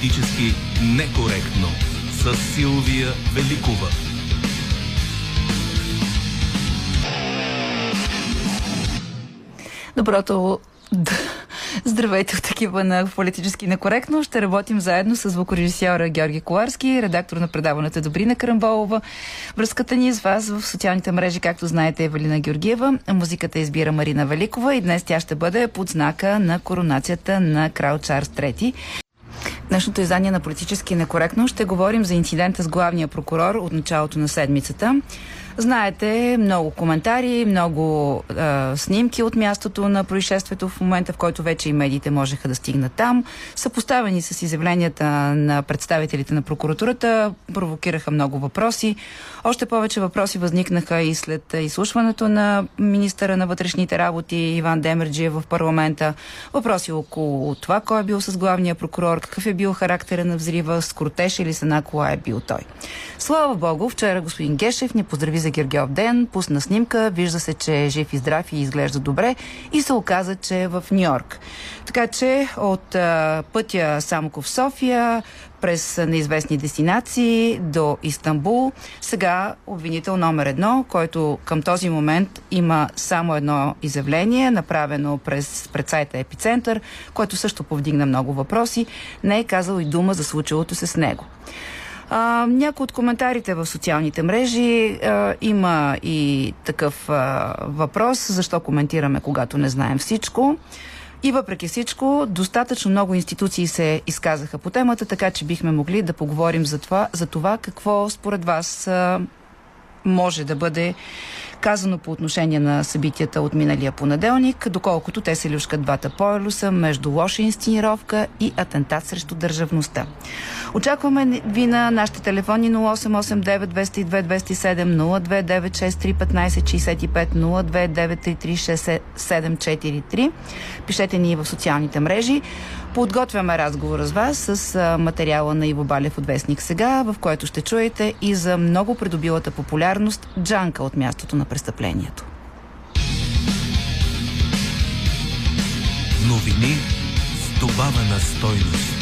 Политически некоректно с Силвия Великова. Доброто Здравейте от такива на политически некоректно. Ще работим заедно с звукорежисьора Георги Коларски, редактор на предаването Добрина Карамболова. Връзката ни с вас в социалните мрежи, както знаете, е Валина Георгиева. Музиката избира Марина Великова и днес тя ще бъде под знака на коронацията на крал Чарлз III. Днешното издание на политически некоректно ще говорим за инцидента с главния прокурор от началото на седмицата. Знаете, много коментари, много а, снимки от мястото на происшествието в момента, в който вече и медиите можеха да стигнат там. Съпоставени с изявленията на представителите на прокуратурата, провокираха много въпроси. Още повече въпроси възникнаха и след изслушването на министъра на вътрешните работи Иван Демерджиев в парламента. Въпроси около това, кой е бил с главния прокурор, какъв е бил характера на взрива, с крутеж или с една кола е бил той. Слава Богу, вчера господин Гешев ни поздрави за Гергиов ден, пусна снимка, вижда се, че е жив и здрав и изглежда добре и се оказа, че е в Нью Йорк. Така че от а, пътя Самоков София през неизвестни дестинации до Истанбул. Сега обвинител номер едно, който към този момент има само едно изявление, направено през предсайта Епицентър, който също повдигна много въпроси, не е казал и дума за случилото се с него. А, някои от коментарите в социалните мрежи а, има и такъв а, въпрос, защо коментираме, когато не знаем всичко. И въпреки всичко, достатъчно много институции се изказаха по темата, така че бихме могли да поговорим за това, за това какво според вас а, може да бъде казано по отношение на събитията от миналия понеделник, доколкото те се люшкат двата полюса между лоша инсценировка и атентат срещу държавността. Очакваме ви на нашите телефони 0889 202 207 02963 1565 02933 6743. Пишете ни в социалните мрежи. Подготвяме разговора с вас с материала на Иво Балев от Вестник сега, в който ще чуете и за много придобилата популярност Джанка от мястото на престъплението. Новини с добавена стойност.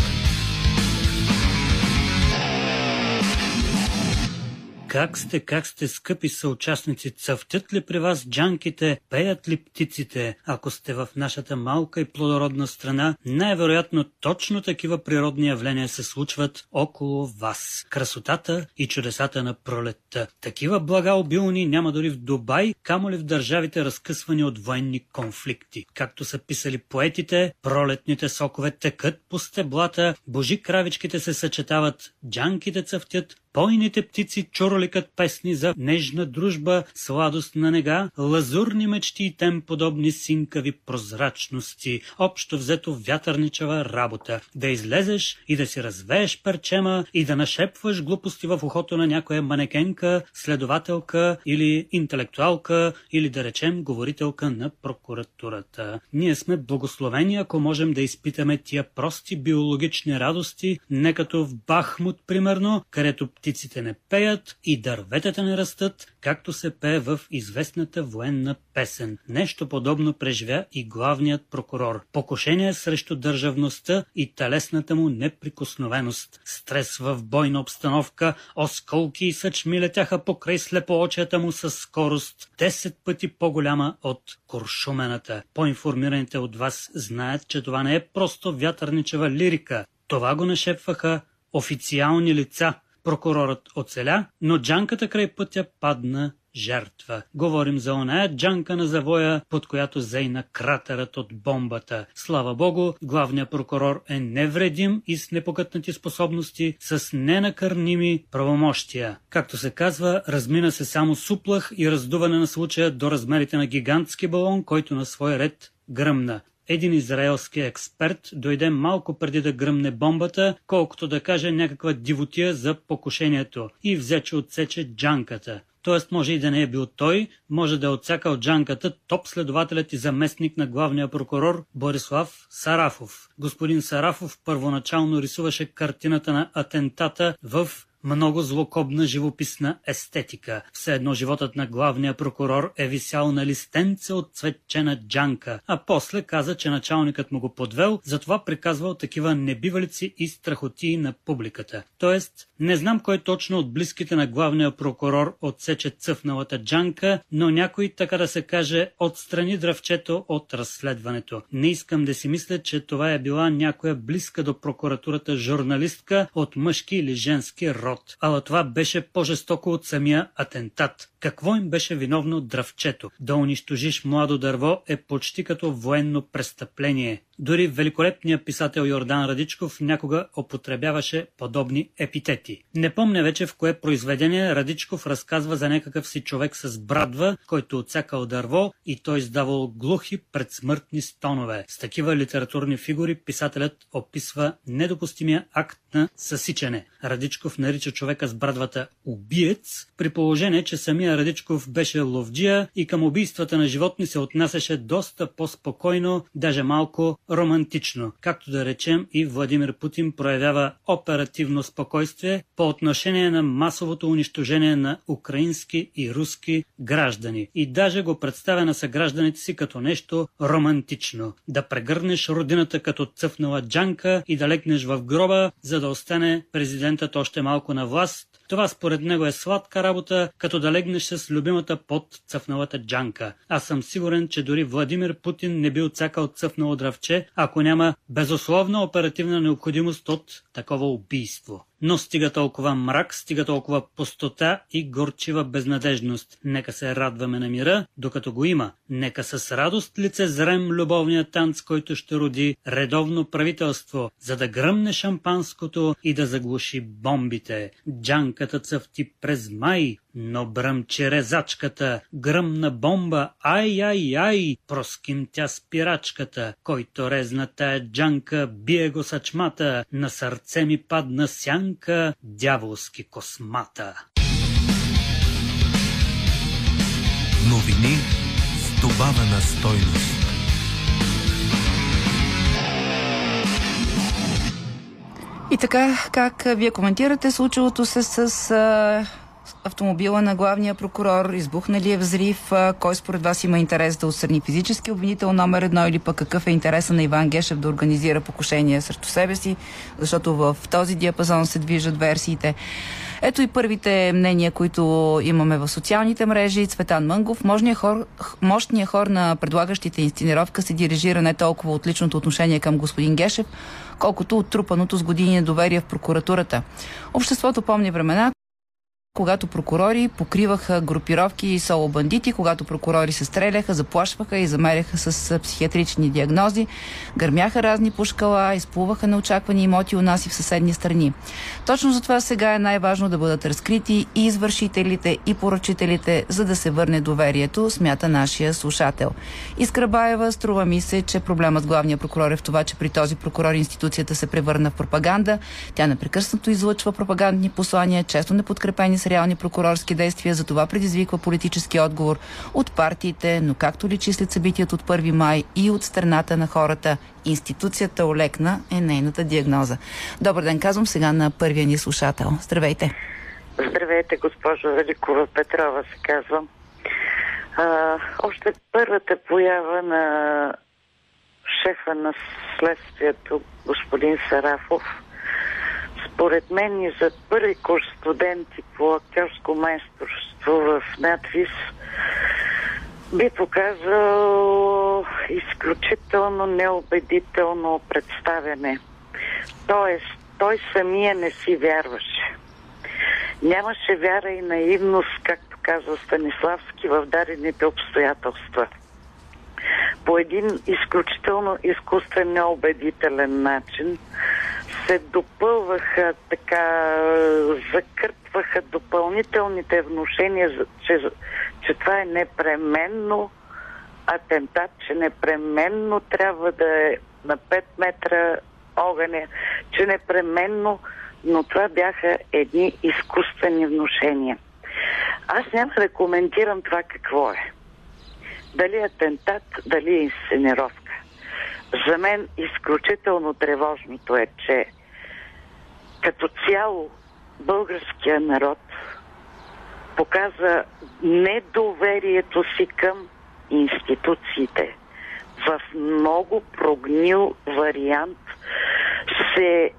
Как сте, как сте, скъпи съучастници? Цъфтят ли при вас джанките? Пеят ли птиците? Ако сте в нашата малка и плодородна страна, най-вероятно точно такива природни явления се случват около вас. Красотата и чудесата на пролетта. Такива блага обилни няма дори в Дубай, камо ли в държавите разкъсвани от военни конфликти. Както са писали поетите, пролетните сокове текат по стеблата, божи кравичките се съчетават, джанките цъфтят, Пойните птици чурликат песни за нежна дружба, сладост на нега, лазурни мечти и тем подобни синкави прозрачности, общо взето вятърничава работа. Да излезеш и да си развееш перчема и да нашепваш глупости в ухото на някоя манекенка, следователка или интелектуалка или да речем говорителка на прокуратурата. Ние сме благословени, ако можем да изпитаме тия прости биологични радости, не като в Бахмут, примерно, където птиците не пеят и дърветата не растат, както се пее в известната военна песен. Нещо подобно преживя и главният прокурор. Покушение срещу държавността и телесната му неприкосновеност. Стрес в бойна обстановка, осколки и съчми летяха покрай слепоочията му със скорост 10 пъти по-голяма от куршумената. По-информираните от вас знаят, че това не е просто вятърничева лирика. Това го нашепваха официални лица – Прокурорът оцеля, но джанката край пътя падна жертва. Говорим за оная джанка на завоя, под която зейна кратерът от бомбата. Слава богу, главният прокурор е невредим и с непокътнати способности, с ненакърними правомощия. Както се казва, размина се само суплах и раздуване на случая до размерите на гигантски балон, който на свой ред гръмна един израелски експерт дойде малко преди да гръмне бомбата, колкото да каже някаква дивотия за покушението и взе, че отсече джанката. Тоест може и да не е бил той, може да е отсякал джанката топ следователят и заместник на главния прокурор Борислав Сарафов. Господин Сарафов първоначално рисуваше картината на атентата в много злокобна живописна естетика. Все едно животът на главния прокурор е висял на листенце от цветчена джанка, а после каза, че началникът му го подвел, затова приказвал такива небивалици и страхотии на публиката. Тоест, не знам кой точно от близките на главния прокурор отсече цъфналата джанка, но някой, така да се каже, отстрани дръвчето от разследването. Не искам да си мисля, че това е била някоя близка до прокуратурата журналистка от мъжки или женски род. Ала това беше по-жестоко от самия атентат. Какво им беше виновно дръвчето? Да унищожиш младо дърво е почти като военно престъпление. Дори великолепният писател Йордан Радичков някога употребяваше подобни епитети. Не помня вече в кое произведение Радичков разказва за някакъв си човек с брадва, който отсякал дърво и той издавал глухи предсмъртни стонове. С такива литературни фигури писателят описва недопустимия акт на съсичане. Радичков нарича човека с брадвата убиец, при положение, че самия Радичков беше ловджия и към убийствата на животни се отнасяше доста по-спокойно, даже малко романтично. Както да речем и Владимир Путин проявява оперативно спокойствие по отношение на масовото унищожение на украински и руски граждани. И даже го представя на съгражданите си като нещо романтично. Да прегърнеш родината като цъфнала джанка и да легнеш в гроба, за да остане президентът още малко на власт, това според него е сладка работа, като да легнеш с любимата под цъфналата джанка. Аз съм сигурен, че дори Владимир Путин не би отсякал цъфнало дръвче, ако няма безусловна оперативна необходимост от такова убийство. Но стига толкова мрак, стига толкова пустота и горчива безнадежност. Нека се радваме на мира, докато го има. Нека с радост лицезрем любовния танц, който ще роди редовно правителство, за да гръмне шампанското и да заглуши бомбите. Джанката цъфти през май, но бръмче резачката, гръмна бомба, ай-ай-ай, проскимтя спирачката, който резна тая джанка, бие го сачмата, на сърце ми падна сянка, дяволски космата. Новини с добавена стойност. И така, как вие коментирате случилото се с а, автомобила на главния прокурор, избухнали е взрив, кой според вас има интерес да отстрани физически обвинител номер едно или пък какъв е интереса на Иван Гешев да организира покушение срещу себе си, защото в този диапазон се движат версиите. Ето и първите мнения, които имаме в социалните мрежи. Цветан Мънгов, мощният хор, хор на предлагащите инсценировка се дирижира не толкова от личното отношение към господин Гешев, колкото от трупаното с години доверие в прокуратурата. Обществото помни времена, когато прокурори покриваха групировки и соло бандити, когато прокурори се стреляха, заплашваха и замеряха с психиатрични диагнози, гърмяха разни пушкала, изплуваха неочаквани имоти у нас и в съседни страни. Точно за това сега е най-важно да бъдат разкрити и извършителите, и поръчителите, за да се върне доверието, смята нашия слушател. Искра Баева, струва ми се, че проблемът с главния прокурор е в това, че при този прокурор институцията се превърна в пропаганда. Тя непрекъснато излъчва пропагандни послания, често неподкрепени с реални прокурорски действия, за това предизвиква политически отговор от партиите, но както личи след събитието от 1 май и от страната на хората, институцията олекна е нейната диагноза. Добър ден, казвам сега на първия ни слушател. Здравейте! Здравейте, госпожо Великова Петрова, се казвам. А, още първата поява на шефа на следствието, господин Сарафов, според мен и за първи курс студенти по актьорско майсторство в надвис би показал изключително неубедително представяне. Тоест, той самия не си вярваше. Нямаше вяра и наивност, както казва Станиславски, в дадените обстоятелства. По един изключително изкуствен, неубедителен начин се допълваха така, закърпваха допълнителните внушения, че, че това е непременно атентат, че непременно трябва да е на 5 метра огъня, че непременно, но това бяха едни изкуствени внушения. Аз няма да коментирам това какво е. Дали е атентат, дали е инсценировка. За мен изключително тревожното е, че като цяло българския народ показа недоверието си към институциите. В много прогнил вариант се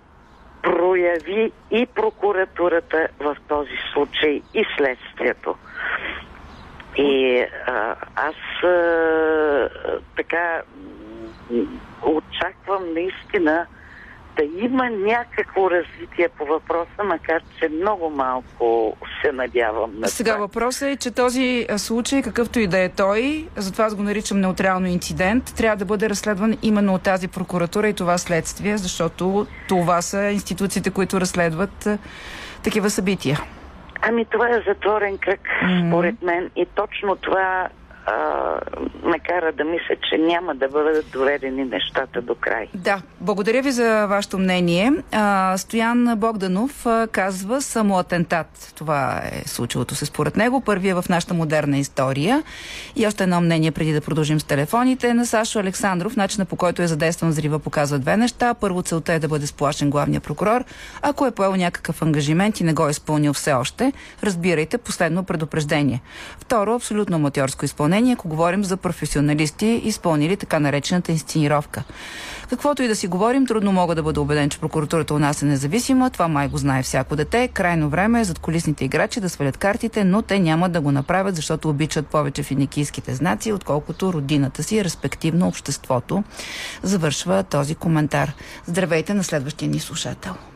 прояви и прокуратурата в този случай и следствието. И а, аз а, така очаквам наистина да има някакво развитие по въпроса, макар че много малко се надявам на Сега това. въпросът е, че този случай, какъвто и да е той, затова аз го наричам неутрално инцидент, трябва да бъде разследван именно от тази прокуратура и това следствие, защото това са институциите, които разследват такива събития. Ами това е затворен кръг, mm-hmm. според мен. И точно това а, ме кара да мисля, че няма да бъдат доведени нещата до край. Да, благодаря ви за вашето мнение. А, Стоян Богданов а, казва самоатентат. Това е случилото се според него. Първият в нашата модерна история. И още едно мнение преди да продължим с телефоните. На Сашо Александров, начина по който е задействан взрива показва две неща. Първо целта е да бъде сплашен главния прокурор. Ако е поел някакъв ангажимент и не го е изпълнил все още, разбирайте последно предупреждение. Второ, абсолютно аматьорско изпълнение изпълнение, ако говорим за професионалисти, изпълнили така наречената инсценировка. Каквото и да си говорим, трудно мога да бъда убеден, че прокуратурата у нас е независима. Това май го знае всяко дете. Крайно време е зад колисните играчи да свалят картите, но те няма да го направят, защото обичат повече финикийските знаци, отколкото родината си, респективно обществото. Завършва този коментар. Здравейте на следващия ни слушател.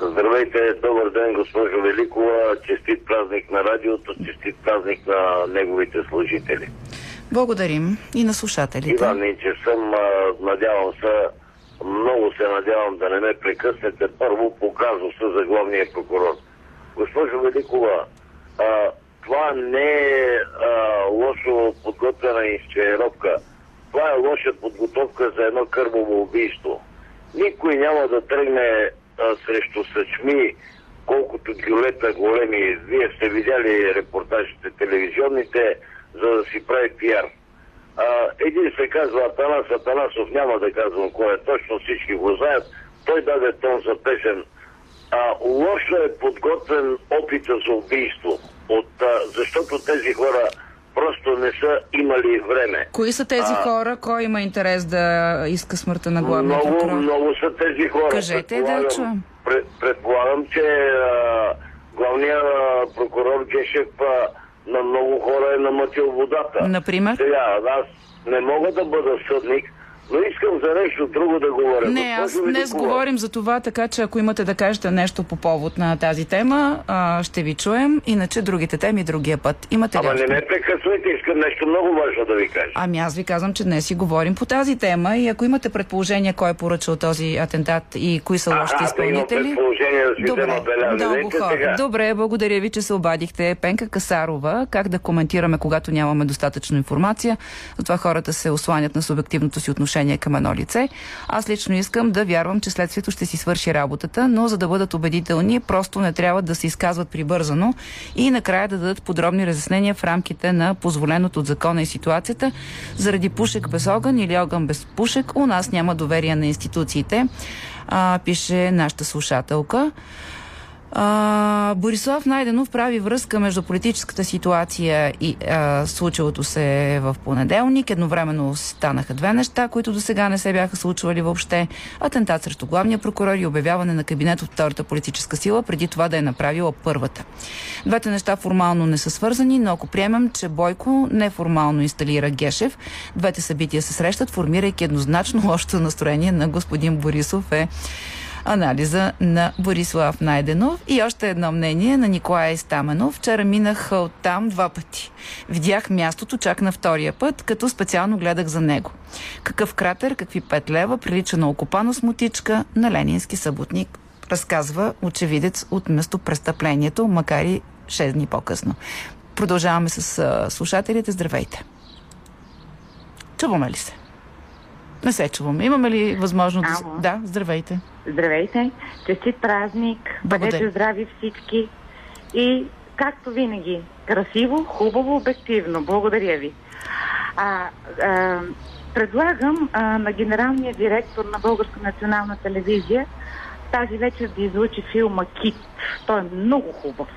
Здравейте, добър ден, госпожо Великова. Честит празник на радиото, честит празник на неговите служители. Благодарим и на слушателите. Иван Нинчев съм, надявам се, много се надявам да не ме прекъснете първо по казуса за главния прокурор. Госпожо Великова, а, това не е а, лошо подготвена инсценировка. Това е лоша подготовка за едно кървово убийство. Никой няма да тръгне срещу съчми, колкото гюлета големи. Вие сте видяли репортажите телевизионните, за да си прави пиар. А, един се казва Атанас Атанасов, няма да казвам кой е точно, всички го знаят. Той даде тон за песен. А, лошо е подготвен опита за убийство, от, а, защото тези хора просто не са имали време. Кои са тези а, хора? Кой има интерес да иска смъртта на главния много, прокурор? Много са тези хора. Кажете да чуем. Пред, предполагам, че а, главният прокурор Гешев а, на много хора е намътил водата. Например? Сега, аз не мога да бъда съдник, но искам за нещо друго да говоря. Не, аз днес говорим за това, така че ако имате да кажете нещо по повод на тази тема, а, ще ви чуем. Иначе другите теми другия път. Имате Ама ли не ме прекъсвайте, искам нещо много важно да ви кажа. Ами аз ви казвам, че днес си говорим по тази тема и ако имате предположение кой е поръчал този атентат и кои са лошите изпълнители... Да Добре, хора. сега. Добре, благодаря ви, че се обадихте. Пенка Касарова, как да коментираме, когато нямаме достатъчно информация. Затова хората се осланят на субективното си отношение към едно лице. Аз лично искам да вярвам, че следствието ще си свърши работата, но за да бъдат убедителни, просто не трябва да се изказват прибързано и накрая да дадат подробни разяснения в рамките на позволеното от закона и ситуацията. Заради пушек без огън или огън без пушек, у нас няма доверие на институциите, а, пише нашата слушателка. А, Борислав Найденов прави връзка между политическата ситуация и а, случилото се в понеделник. Едновременно станаха две неща, които до сега не се бяха случвали въобще. Атентат срещу главния прокурор и обявяване на кабинет от втората политическа сила, преди това да е направила първата. Двете неща формално не са свързани, но ако приемем, че Бойко неформално инсталира Гешев, двете събития се срещат, формирайки еднозначно лошото настроение на господин Борисов е анализа на Борислав Найденов. И още едно мнение на Николай Стаменов. Вчера минах от там два пъти. Видях мястото чак на втория път, като специално гледах за него. Какъв кратер, какви пет лева, прилича на окупано смутичка на Ленински съботник, разказва очевидец от местопрестъплението, макар и 6 дни по-късно. Продължаваме с слушателите. Здравейте! Чуваме ли се? Не се чуваме. Имаме ли възможност Ало. да... Да, здравейте. Здравейте! Честит празник! Благодаря. Бъдете здрави всички! И, както винаги, красиво, хубаво, обективно. Благодаря ви. А, а, предлагам а, на генералния директор на Българска национална телевизия тази вечер да излучи филма Кит. Той е много хубав.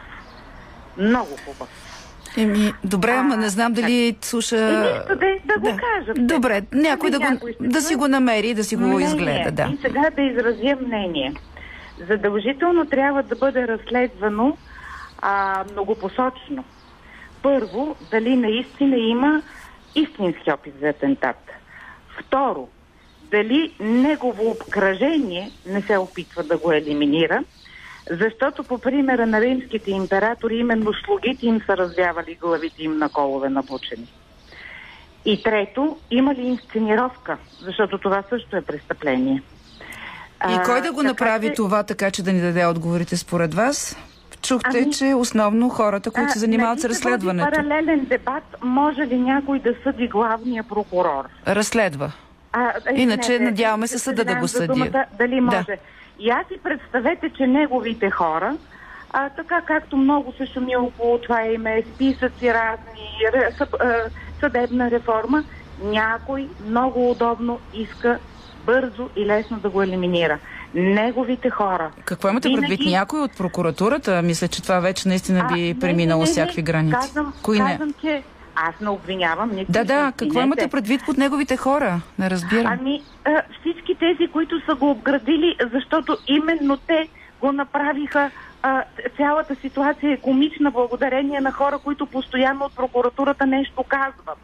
Много хубав. Еми, добре, ама А, не знам дали слуша... Е, нищо, да, да го кажа. все Добре, някой да, го, някой да си го намери да си го Мнение. изгледа. Да. И сега да изразя мнение. Задължително трябва да бъде разследвано а, многопосочно. Първо, дали наистина има истински опит за атентат. Второ, дали негово обкръжение не се опитва да го елиминира, защото по примера на римските императори именно слугите им са развявали главите им на колове набучени. И трето, има ли инсценировка? Защото това също е престъпление. И А, кой да го така направи че- това, така че да ни даде отговорите според вас? Чухте, Ами- че основно хората, които се занимават с нали разследването. паралелен дебат, може ли някой да съди главния прокурор? Разследва. А, Иначе извинете, надяваме се съда да го съди. Думата, дали Да. И аз си представете, че неговите хора, а, така както много се шуми около това име, списъци разни, съд, а, съдебна реформа, някой много удобно иска бързо и лесно да го елиминира. Неговите хора. Какво имате Винаги- предвид? Някой от прокуратурата? Мисля, че това вече наистина А, би не, преминало не, не, всякакви не. граници. Казвам, Кои не? казвам, че аз не обвинявам никой. Да, да, какво имате предвид под неговите хора? Не разбирам. Ами, а, всички тези, които са го обградили, защото именно те го направиха. А, цялата ситуация е комична благодарение на хора, които постоянно от прокуратурата нещо казват.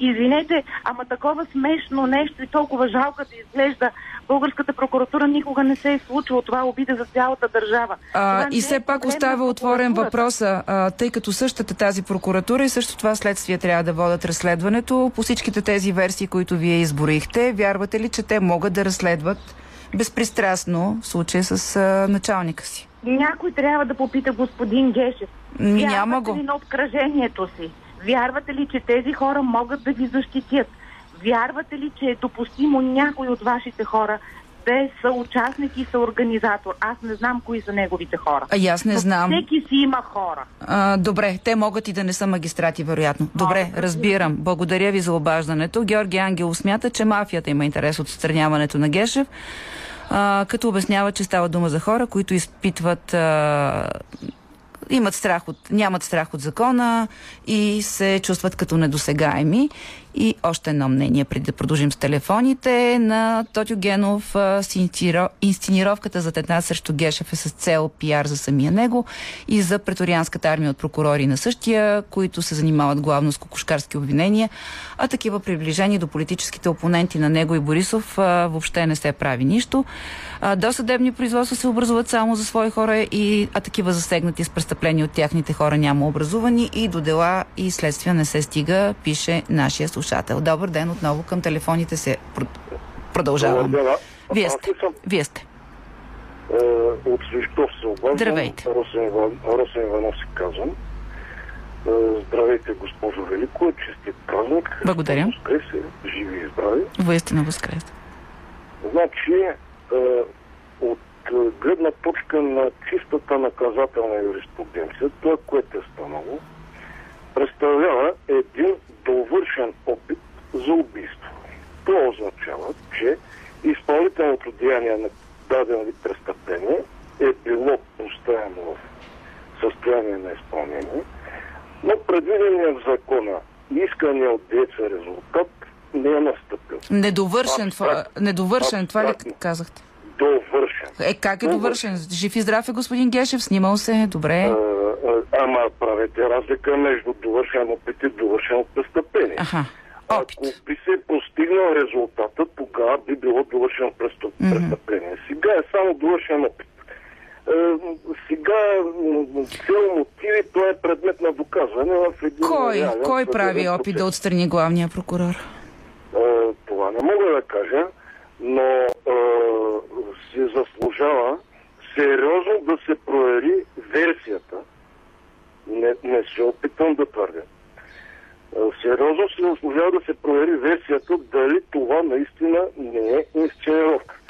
Извинете, ама такова смешно нещо и толкова жалко да изглежда. Българската прокуратура никога не се е случило. Това е обида за цялата държава. А, и е все пак проблем остава отворен въпроса, а, тъй като същата тази прокуратура и също това следствие трябва да водят разследването по всичките тези версии, които вие изборихте. Вярвате ли, че те могат да разследват безпристрастно в случая с а, началника си? Някой трябва да попита господин Гешев. Вярвате няма го. ли на обкръжението си? Вярвате ли, че тези хора могат да ви защитят? Вярвате ли, че е допустимо някой от вашите хора да е съучастник и съорганизатор? Аз не знам кои са неговите хора. А и аз не Но знам. Всеки си има хора. А, добре, те могат и да не са магистрати, вероятно. Добре, Могат, разбирам. Благодаря ви за обаждането. Георги Ангелов смята, че мафията има интерес от отстраняването на Гешев, а, като обяснява, че става дума за хора, които изпитват а, имат страх от, нямат страх от закона и се чувстват като недосегаеми. И още едно мнение, преди да продължим с телефоните, на Тотю Генов инсценировката за тетна срещу Гешев е с цел пиар за самия него и за преторианската армия от прокурори на същия, които се занимават главно с кокошкарски обвинения, а такива приближени до политическите опоненти на него и Борисов въобще не се прави нищо. Досъдебни производства се образуват само за свои хора, и, а такива засегнати с престъпления от тяхните хора няма образувани и до дела и следствия не се стига, пише нашия слушател. Добър ден отново към телефоните се пр- продължавам. Вие сте. Вие сте. От Свищов се обаждам. Здравейте. Росен, Иван, Росен Иванов се казвам. Е, Здравейте, госпожо Велико, честит празник. Благодаря. Воскресе, живи и здрави. Воистина възкрес. Значи, е, от гледна точка на чистата наказателна юриспруденция, това, което е станало, представлява един довършен опит за убийство. Това означава, че изпълнителното деяние на даден вид престъпление е било поставено в състояние на изпълнение, но предвидения в закона искания от дееца резултат не е настъпил. Недовършен, това, Абстрактно. недовършен, това ли Абстрактно. казахте? Довършен. Е, как е довършен? Жив и здрав е господин Гешев, снимал се, добре. А, а, ама правете разлика между довършен опит и довършено престъпление. Аха, опит. Ако би се постигнал резултата, тогава би било довършено престъп... престъпление. Сега е само довършен опит. Е, сега цел мотиви, това е предмет на доказване в един Кой, реален кой прави опит да отстрани главния прокурор? Е, това не мога да кажа, но е, се заслужава сериозно да се провери версията. Не, не се опитвам да твърдя. Сериозно се заслужава да се провери версията дали това наистина не е инсценировка.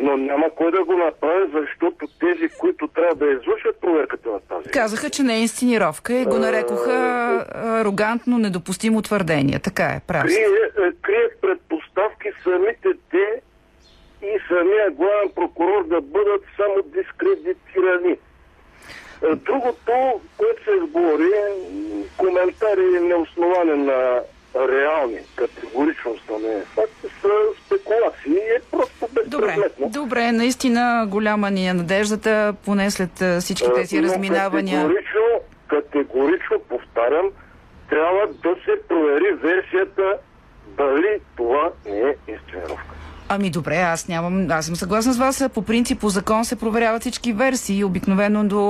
Но няма кой да го направи, защото тези, които трябва да извършат проверката на тази Казаха, че не е инсценировка и го нарекоха арогантно недопустимо твърдение. Така е, прав крие, е, крие предпоставки самите те и самия главен прокурор да бъдат само дискредитирани. Е, другото, което се изговори, коментари неосновани на реални, категорично не факти, са спекулации и е просто безпредметно. Добре, добре, наистина голяма ни е надеждата, поне след всички е, тези разминавания. Категорично, категорично повтарям, трябва да се провери версията дали това не е инсценировка. Ами добре, аз нямам. Аз съм съгласна с вас. По принцип, по закон се проверяват всички версии. Обикновено до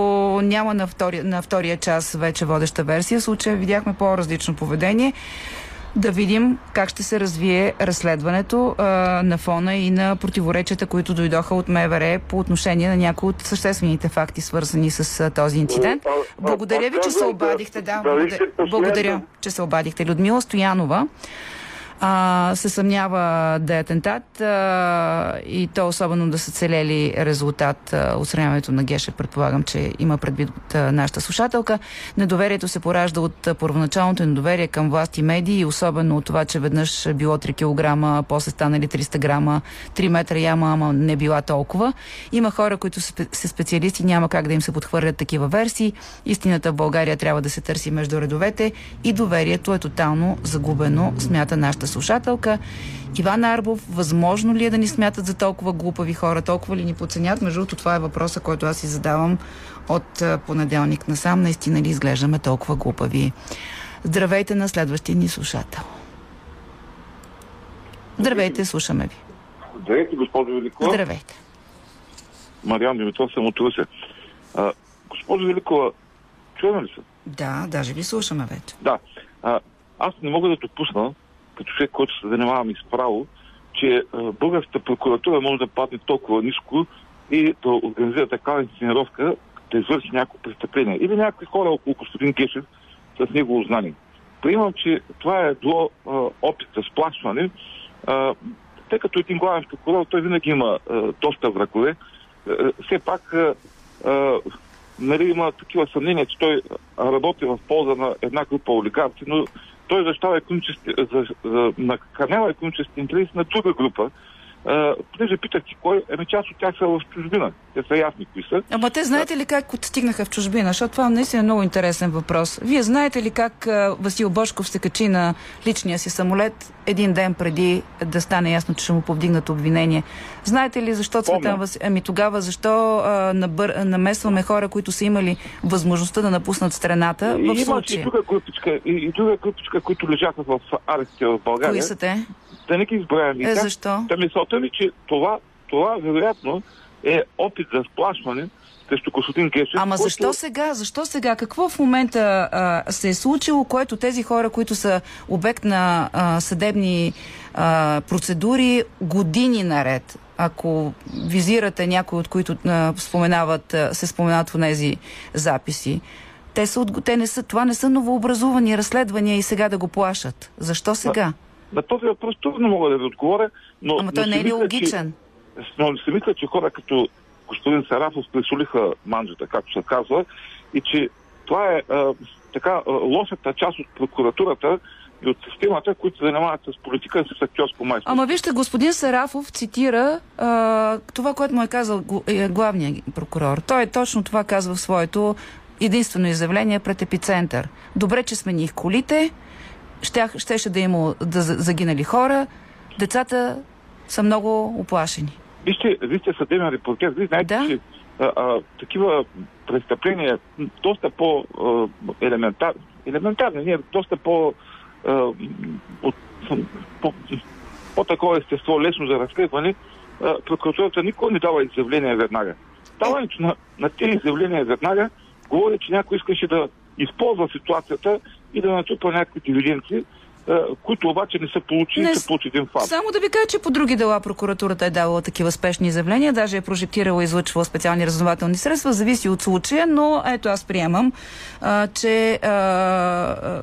няма на, втори, на втория час вече водеща версия. В случая видяхме по-различно поведение. Да видим как ще се развие разследването а, на фона и на противоречията, които дойдоха от МВР по отношение на някои от съществените факти, свързани с а, този инцидент. Благодаря ви, че се обадихте. Да, благодаря, благодаря че се обадихте. Людмила Стоянова а, се съмнява да е атентат а, и то особено да са целели резултат а, на Геше. Предполагам, че има предвид от а, нашата слушателка. Недоверието се поражда от първоначалното недоверие към власт и медии особено от това, че веднъж било 3 кг, после станали 300 грама, 3 метра яма, ама не била толкова. Има хора, които са, са специалисти, няма как да им се подхвърлят такива версии. Истината в България трябва да се търси между редовете и доверието е тотално загубено, смята нашата слушателка. Иван Арбов, възможно ли е да ни смятат за толкова глупави хора, толкова ли ни подценят? Между другото, това е въпроса, който аз си задавам от понеделник насам. Наистина ли изглеждаме толкова глупави? Здравейте на следващия ни слушател. Здравейте, слушаме ви. Здравейте, госпожо Великова. Здравейте. Мариан Димитров съм от Русе. А, госпожо Великова, чуваме ли се? Да, даже ви слушаме вече. Да. А, аз не мога да допусна като човек, който се занимавам и с право, че българската прокуратура може да падне толкова ниско и да организира такава инсценировка, да извърши някакво престъпление. Или някакви хора около господин Гешев с негово знание. Приемам, че това е било а, опит за сплашване, а, тъй като един главен прокурор, той винаги има а, доста врагове. А, все пак а, а, нали, има такива съмнения, че той работи в полза на една група олигарци, но той защитава за, за, накърнява економически интерес на друга група, понеже питах ти кой, ами част от тях са в чужбина. Те са ясни кои са. Ама те знаете ли как стигнаха в чужбина? Защото това наистина е много интересен въпрос. Вие знаете ли как Васил Бошков се качи на личния си самолет един ден преди да стане ясно, че ще му повдигнат обвинение? Знаете ли защо Цветан Васил... Ами тогава защо а, набър... намесваме хора, които са имали възможността да напуснат страната? В случая? и друга групичка, и, и друга групичка, които лежаха в арестите в България. Кои са те? Да не ги изброявам. Е, защо? Та мисълта ми, че това, това вероятно е опит за сплашване срещу Костадин Гешев. Ама който... защо сега? Защо сега? Какво в момента а, се е случило, което тези хора, които са обект на а, съдебни а, процедури години наред, ако визирате някои от които а, споменават, а, се споменават в тези записи, те, са, те не са, това не са новообразувани разследвания и сега да го плашат. Защо сега? А... На този въпрос трудно мога да ви отговоря, но... Ама той не е ли логичен? Че, но си мисля, че хора като господин Сарафов присолиха манджата, както се казва, и че това е а, така лошата част от прокуратурата и от системата, които се занимават с политика и с актьорско майсторство. Ама вижте, господин Сарафов цитира а, това, което му е казал е, главният прокурор. Той е точно това казва в своето единствено изявление пред епицентър. Добре, че смених колите, щях, щеше да има да загинали хора. Децата са много оплашени. Вижте, вижте съдебен репортер, вие знаете, да? че а, а, такива престъпления доста по-елементарни, елементарни, не, доста по, а, от, по, по такова естество, лесно за разкриване, прокуратурата никога не дава изявление веднага. Даването на, на тези изявления веднага говори, че някой искаше да използва ситуацията и да натрупа някакви дивиденти, които обаче не са получили, не, са получи един факт. Само да ви кажа, че по други дела прокуратурата е давала такива спешни изявления, даже е прожектирала и излъчвала специални разузнавателни средства, зависи от случая, но ето аз приемам, а, че а,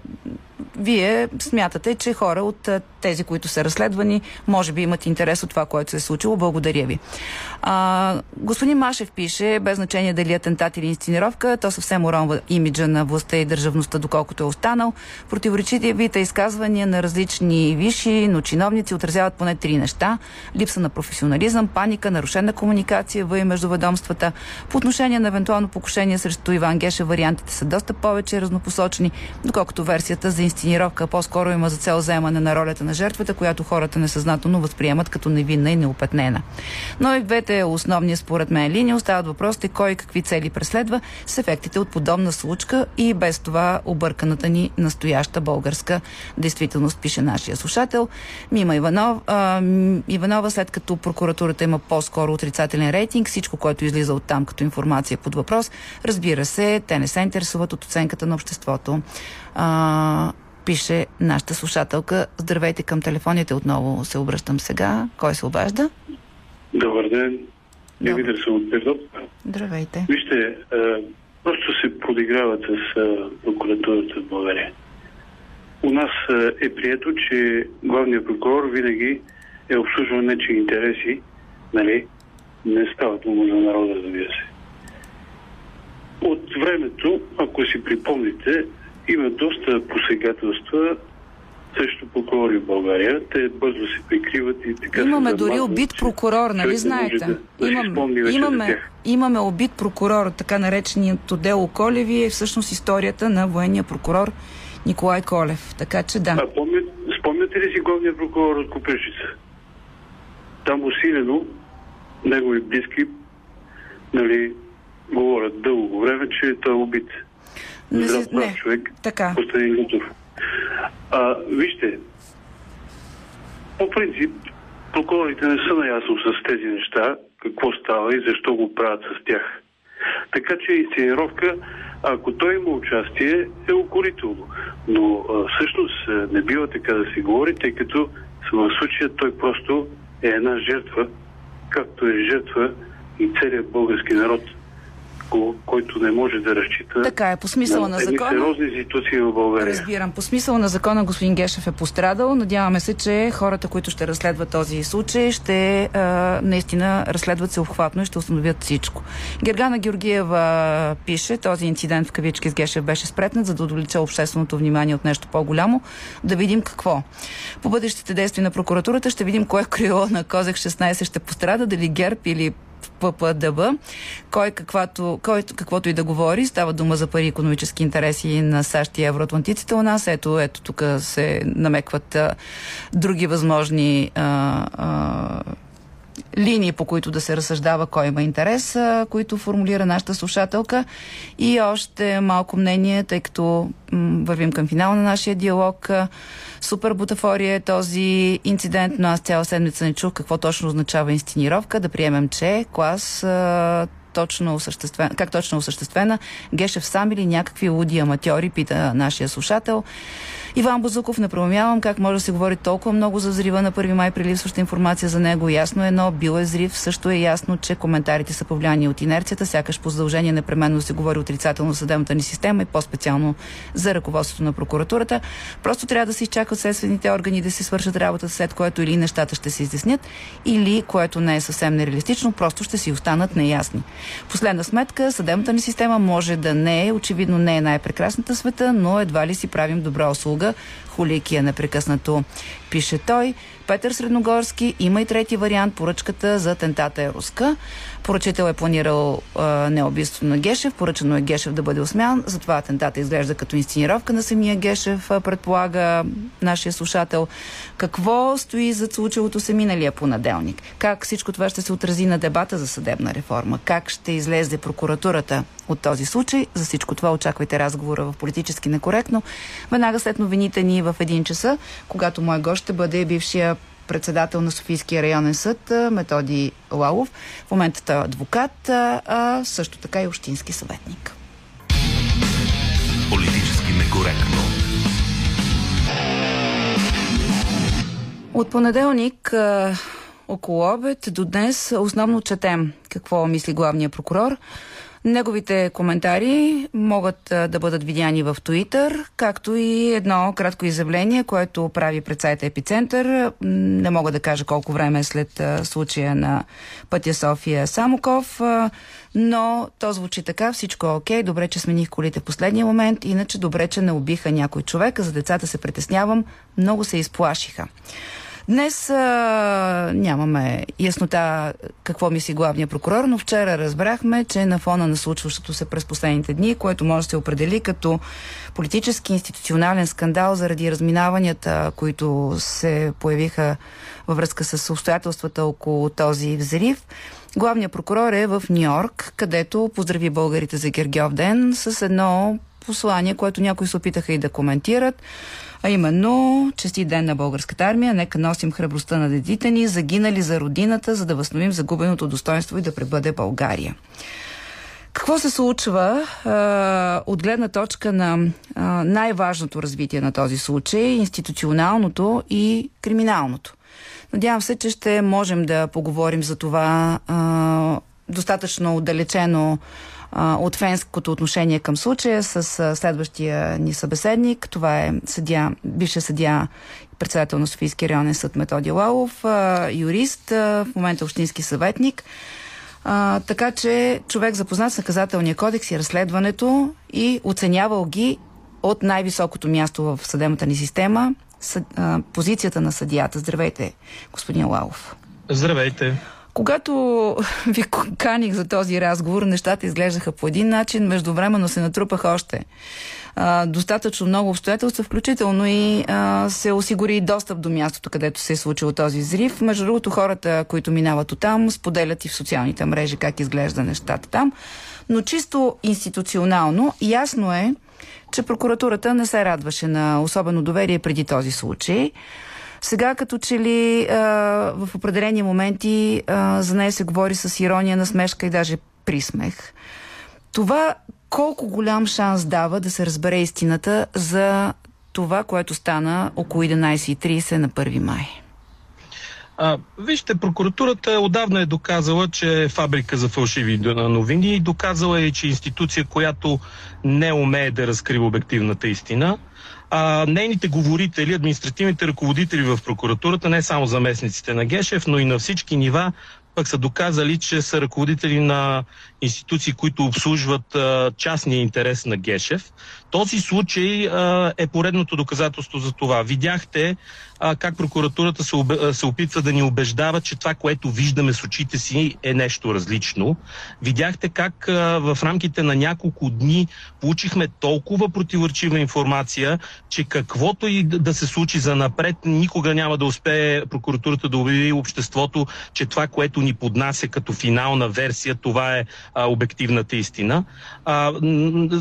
вие смятате, че хора от тези, които са разследвани, може би имат интерес от това, което се е случило. Благодаря ви. А, господин Машев пише, без значение дали атентат или инсценировка, то съвсем уронва имиджа на властта и държавността, доколкото е останал. Противоречивите изказвания на различни висши, но чиновници отразяват поне три неща. Липса на професионализъм, паника, нарушена комуникация въй между ведомствата. По отношение на евентуално покушение срещу Иван Геше, вариантите са доста повече разнопосочни, доколкото версията за инсценировка по-скоро има за цел заемане на ролята на жертвата, която хората несъзнателно възприемат като невинна и неопетнена. Но и двете основни според мен линии остават въпросите кой какви цели преследва с ефектите от подобна случка и без това обърканата ни настояща българска действителност, пише нашия слушател. Мима Иванов, а, Иванова, след като прокуратурата има по-скоро отрицателен рейтинг, всичко, което излиза от там като информация под въпрос, разбира се, те не се интересуват от оценката на обществото. А, пише нашата слушателка. Здравейте към телефоните, отново се обръщам сега. Кой се обажда? Добър ден. Да се от Здравейте. Вижте, а, просто се подиграват с а, прокуратурата в България. У нас а, е прието, че главният прокурор винаги е обслужвал нечи интереси, нали? Не става дума за народа, разбира се. От времето, ако си припомните, има доста посегателства срещу прокурори в България. Те бързо се прикриват и така Имаме дори убит прокурор, нали знаете? Да, да имаме, имаме, убит прокурор, така нареченият дело Колеви е всъщност историята на военния прокурор Николай Колев. Така че да. А помня, спомняте ли си главния прокурор от Купешица? Там усилено негови близки нали, говорят дълго време, че той е убит. Не, Здрав не, човек. така. Костадин Гутов. А, вижте, по принцип, прокурорите не са наясно с тези неща, какво става и защо го правят с тях. Така че инсценировка, ако той има участие, е укорително. Но а, всъщност не бива така да се говори, тъй като в случая той просто е една жертва, както е жертва и целият български народ който не може да разчита така е, по смисъла на, на закона. сериозни институции в България. Разбирам. По смисъла на закона господин Гешев е пострадал. Надяваме се, че хората, които ще разследват този случай, ще а, наистина разследват се обхватно и ще установят всичко. Гергана Георгиева пише, този инцидент в кавички с Гешев беше спретнат, за да удовлече общественото внимание от нещо по-голямо. Да видим какво. По бъдещите действия на прокуратурата ще видим кое крило на Козак 16 ще пострада, дали ГЕРБ или ППДБ, кой, каквато, кой каквото и да говори, става дума за пари економически интереси на САЩ и евроатлантиците у нас. Ето, ето тук се намекват а, други възможни а, а, линии, по които да се разсъждава кой има интерес, които формулира нашата слушателка. И още малко мнение, тъй като вървим към финал на нашия диалог. Супер бутафория е този инцидент, но аз цяла седмица не чух какво точно означава инсценировка. Да приемем, че клас точно осъществена, как точно е осъществена. Гешев сам или някакви луди аматьори, пита нашия слушател. Иван Бозуков, не промямам как може да се говори толкова много за взрива на 1 май при информация за него. Ясно е едно, бил е взрив. Също е ясно, че коментарите са повлияни от инерцията, сякаш по задължение непременно се говори отрицателно съдебната ни система и по-специално за ръководството на прокуратурата. Просто трябва да се изчакат следствените органи да си свършат работата, след което или нещата ще се изяснят, или, което не е съвсем нереалистично, просто ще си останат неясни. Последна сметка, съдебната ни система може да не е, очевидно не е най-прекрасната света, но едва ли си правим добра услуга услуга. Хуликия непрекъснато пише той. Петър Средногорски има и трети вариант. Поръчката за атентата е руска. Поръчител е планирал а, неубийство на Гешев. Поръчано е Гешев да бъде осмян. Затова атентата изглежда като инсценировка на самия Гешев, предполага нашия слушател. Какво стои за случилото се миналия понеделник? Как всичко това ще се отрази на дебата за съдебна реформа? Как ще излезе прокуратурата от този случай? За всичко това очаквайте разговора в политически некоректно. Веднага след новините ни в един часа, когато мой гост ще бъде бившия председател на Софийския районен съд Методи Лалов. В момента е адвокат, а също така и общински съветник. Политически некоректно. От понеделник около обед до днес основно четем какво мисли главния прокурор. Неговите коментари могат да бъдат видяни в Twitter, както и едно кратко изявление, което прави пред сайта Епицентър. Не мога да кажа колко време е след случая на пътя София Самоков, но то звучи така, всичко е окей, добре, че смених колите в последния момент, иначе добре, че не убиха някой човек, за децата се притеснявам, много се изплашиха. Днес а, нямаме яснота какво мисли главния прокурор, но вчера разбрахме, че на фона на случващото се през последните дни, което може да се определи като политически институционален скандал заради разминаванията, които се появиха във връзка с обстоятелствата около този взрив, Главният прокурор е в Нью Йорк, където поздрави българите за Гергьов ден с едно послание, което някои се опитаха и да коментират. А именно, чести ден на българската армия, нека носим храбростта на дедите ни, загинали за родината, за да възстановим загубеното достоинство и да пребъде България. Какво се случва а, от гледна точка на най-важното развитие на този случай, институционалното и криминалното? Надявам се, че ще можем да поговорим за това а, достатъчно отдалечено от фенското отношение към случая с следващия ни събеседник. Това е съдя, бивша съдя председател на Софийския районен съд Методи Лалов, юрист, в момента общински съветник. А, така че човек запознат с наказателния кодекс и разследването и оценявал ги от най-високото място в съдебната ни система, съд, а, позицията на съдията. Здравейте, господин Лалов. Здравейте. Когато ви каних за този разговор, нещата изглеждаха по един начин, междувременно се натрупаха още достатъчно много обстоятелства, включително и а, се осигури достъп до мястото, където се е случил този взрив. Между другото, хората, които минават от там, споделят и в социалните мрежи как изглежда нещата там. Но чисто институционално, ясно е, че прокуратурата не се радваше на особено доверие преди този случай. Сега като че ли а, в определени моменти а, за нея се говори с ирония, насмешка и даже присмех. Това колко голям шанс дава да се разбере истината за това, което стана около 11.30 на 1 май? А, вижте, прокуратурата отдавна е доказала, че е фабрика за фалшиви новини и доказала е, че е институция, която не умее да разкрива обективната истина а, нейните говорители, административните ръководители в прокуратурата, не само заместниците на Гешев, но и на всички нива, пък са доказали, че са ръководители на институции, които обслужват а, частния интерес на Гешев. Този случай а, е поредното доказателство за това. Видяхте а, как прокуратурата се, обе, се опитва да ни убеждава, че това, което виждаме с очите си е нещо различно. Видяхте как а, в рамките на няколко дни получихме толкова противоречива информация, че каквото и да се случи за напред, никога няма да успее прокуратурата да убеди обществото, че това, което ни поднася като финална версия, това е а, обективната истина. А,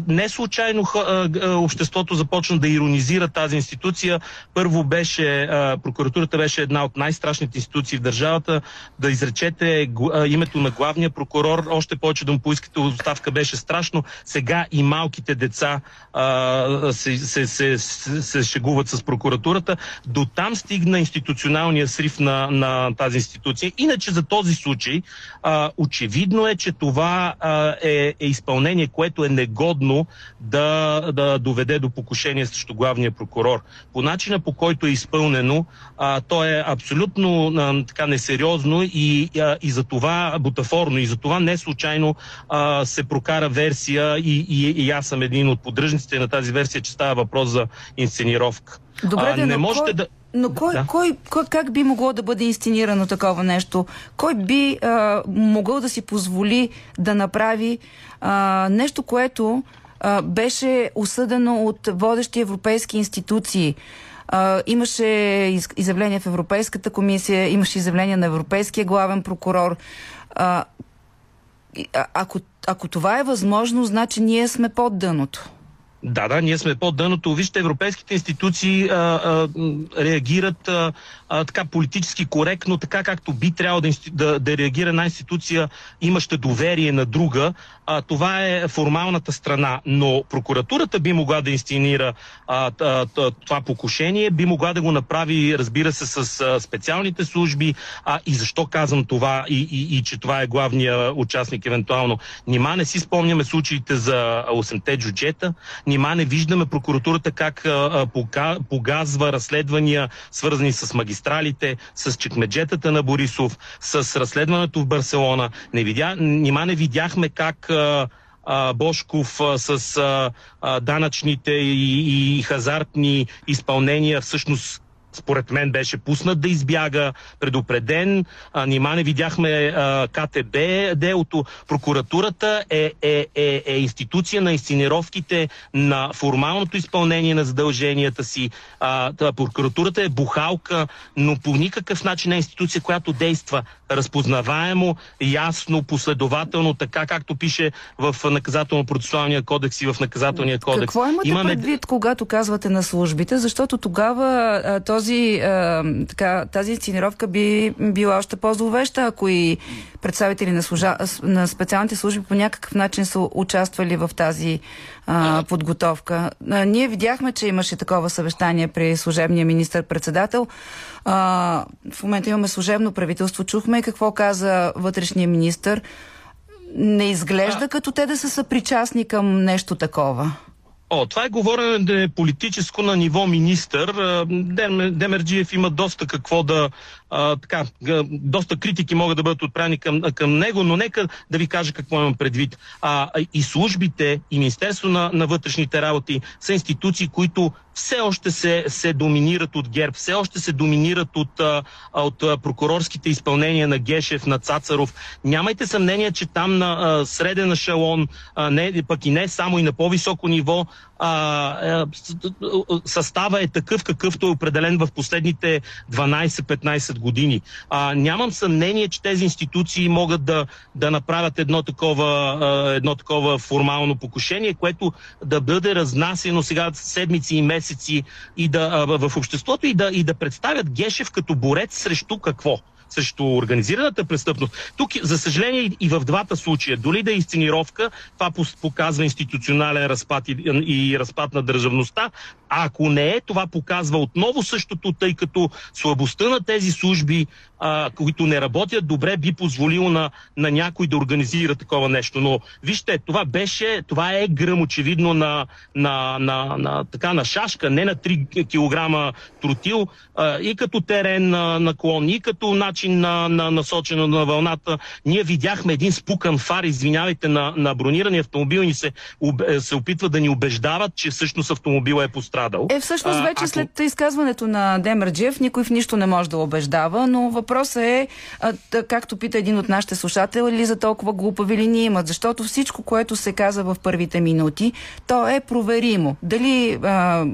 не случайно а, обществото започна да иронизира тази институция. Първо беше а, прокуратурата беше една от най-страшните институции в държавата. Да изречете а, името на главния прокурор, още повече да му поискате оставка беше страшно. Сега и малките деца а, се, се, се, се, се шегуват с прокуратурата. До там стигна институционалния срив на, на тази институция. Иначе за този случай а, очевидно е, че това а, е, е изпълнение, което е негодно да, да доведе до покушение срещу главния прокурор. По начина по който е изпълнено, а, то е абсолютно а, така несериозно и, а, и за това бутафорно. И за това не случайно а, се прокара версия и, и, и аз съм един от поддръжниците на тази версия, че става въпрос за инсценировка. Добре, а, не можете кой... да но кой, да. кой, кой, как би могло да бъде инсценирано такова нещо? Кой би а, могъл да си позволи да направи а, нещо, което а, беше осъдено от водещи европейски институции? Имаше из, изявление в Европейската комисия, имаше изявление на Европейския главен прокурор. А, ако, ако това е възможно, значи ние сме под дъното. Да, да, ние сме под дъното. Вижте, европейските институции а, а, реагират а, а, така политически коректно, така както би трябвало да, да, да реагира една институция, имаща доверие на друга. А, това е формалната страна. Но прокуратурата би могла да инсценира а, а, това покушение, би могла да го направи, разбира се, с а, специалните служби. А, и защо казвам това и, и, и че това е главният участник евентуално? Нима не си спомняме случаите за 8-те джуджета, нима не виждаме прокуратурата как а, погазва разследвания, свързани с магистралите, с чекмеджетата на Борисов, с разследването в Барселона. Не видя, нима не видяхме как а, Бошков с данъчните и хазартни изпълнения всъщност според мен беше пуснат да избяга, предупреден. А, нима не видяхме а, КТБ делото. Прокуратурата е, е, е, е институция на инсценировките на формалното изпълнение на задълженията си. А, прокуратурата е бухалка, но по никакъв начин е институция, която действа разпознаваемо, ясно, последователно, така както пише в наказателно-процесуалния кодекс и в наказателния кодекс. Какво имате Имаме... предвид, когато казвате на службите? Защото тогава а, този, а, така, тази инсценировка би била още по-зловеща, ако и представители на, служа... на специалните служби по някакъв начин са участвали в тази а, подготовка. А, ние видяхме, че имаше такова съвещание при служебния министър-председател. А, в момента имаме служебно правителство. Чухме какво каза вътрешния министр. Не изглежда а... като те да са съпричастни към нещо такова. О, това е говорене политическо на ниво министър. Демерджиев има доста какво да а, така, доста критики могат да бъдат отправени към, към него, но нека да ви кажа какво имам предвид. А, и службите, и Министерство на, на вътрешните работи са институции, които все още се, се доминират от ГЕРБ, все още се доминират от, от прокурорските изпълнения на Гешев, на Цацаров. Нямайте съмнение, че там на среден ешелон, не, пък и не само и на по-високо ниво, а, а, състава е такъв, какъвто е определен в последните 12-15 години. А, нямам съмнение, че тези институции могат да, да направят едно такова, едно такова формално покушение, което да бъде разнасено сега седмици и месеци и да, в обществото и да, и да представят Гешев като борец срещу какво? Срещу организираната престъпност. Тук, за съжаление, и в двата случая, доли да е изценировка, това показва институционален разпад и, и разпад на държавността, а ако не е, това показва отново същото, тъй като слабостта на тези служби, а, които не работят добре, би позволило на, на някой да организира такова нещо. Но вижте, това беше, това е гръм очевидно на, на, на, на, така, на шашка, не на 3 кг тротил, а, и като терен на наклон, и като начин на, на насочено на вълната. Ние видяхме един спукан фар, извинявайте, на, на бронирани автомобил и се, се опитва да ни убеждават, че всъщност автомобила е пострадал. Е, всъщност вече а, след изказването на Демерджиев никой в нищо не може да убеждава, но въпросът е, а, както пита един от нашите слушатели, ли за толкова глупави ли ни имат, защото всичко, което се каза в първите минути, то е проверимо. Дали а,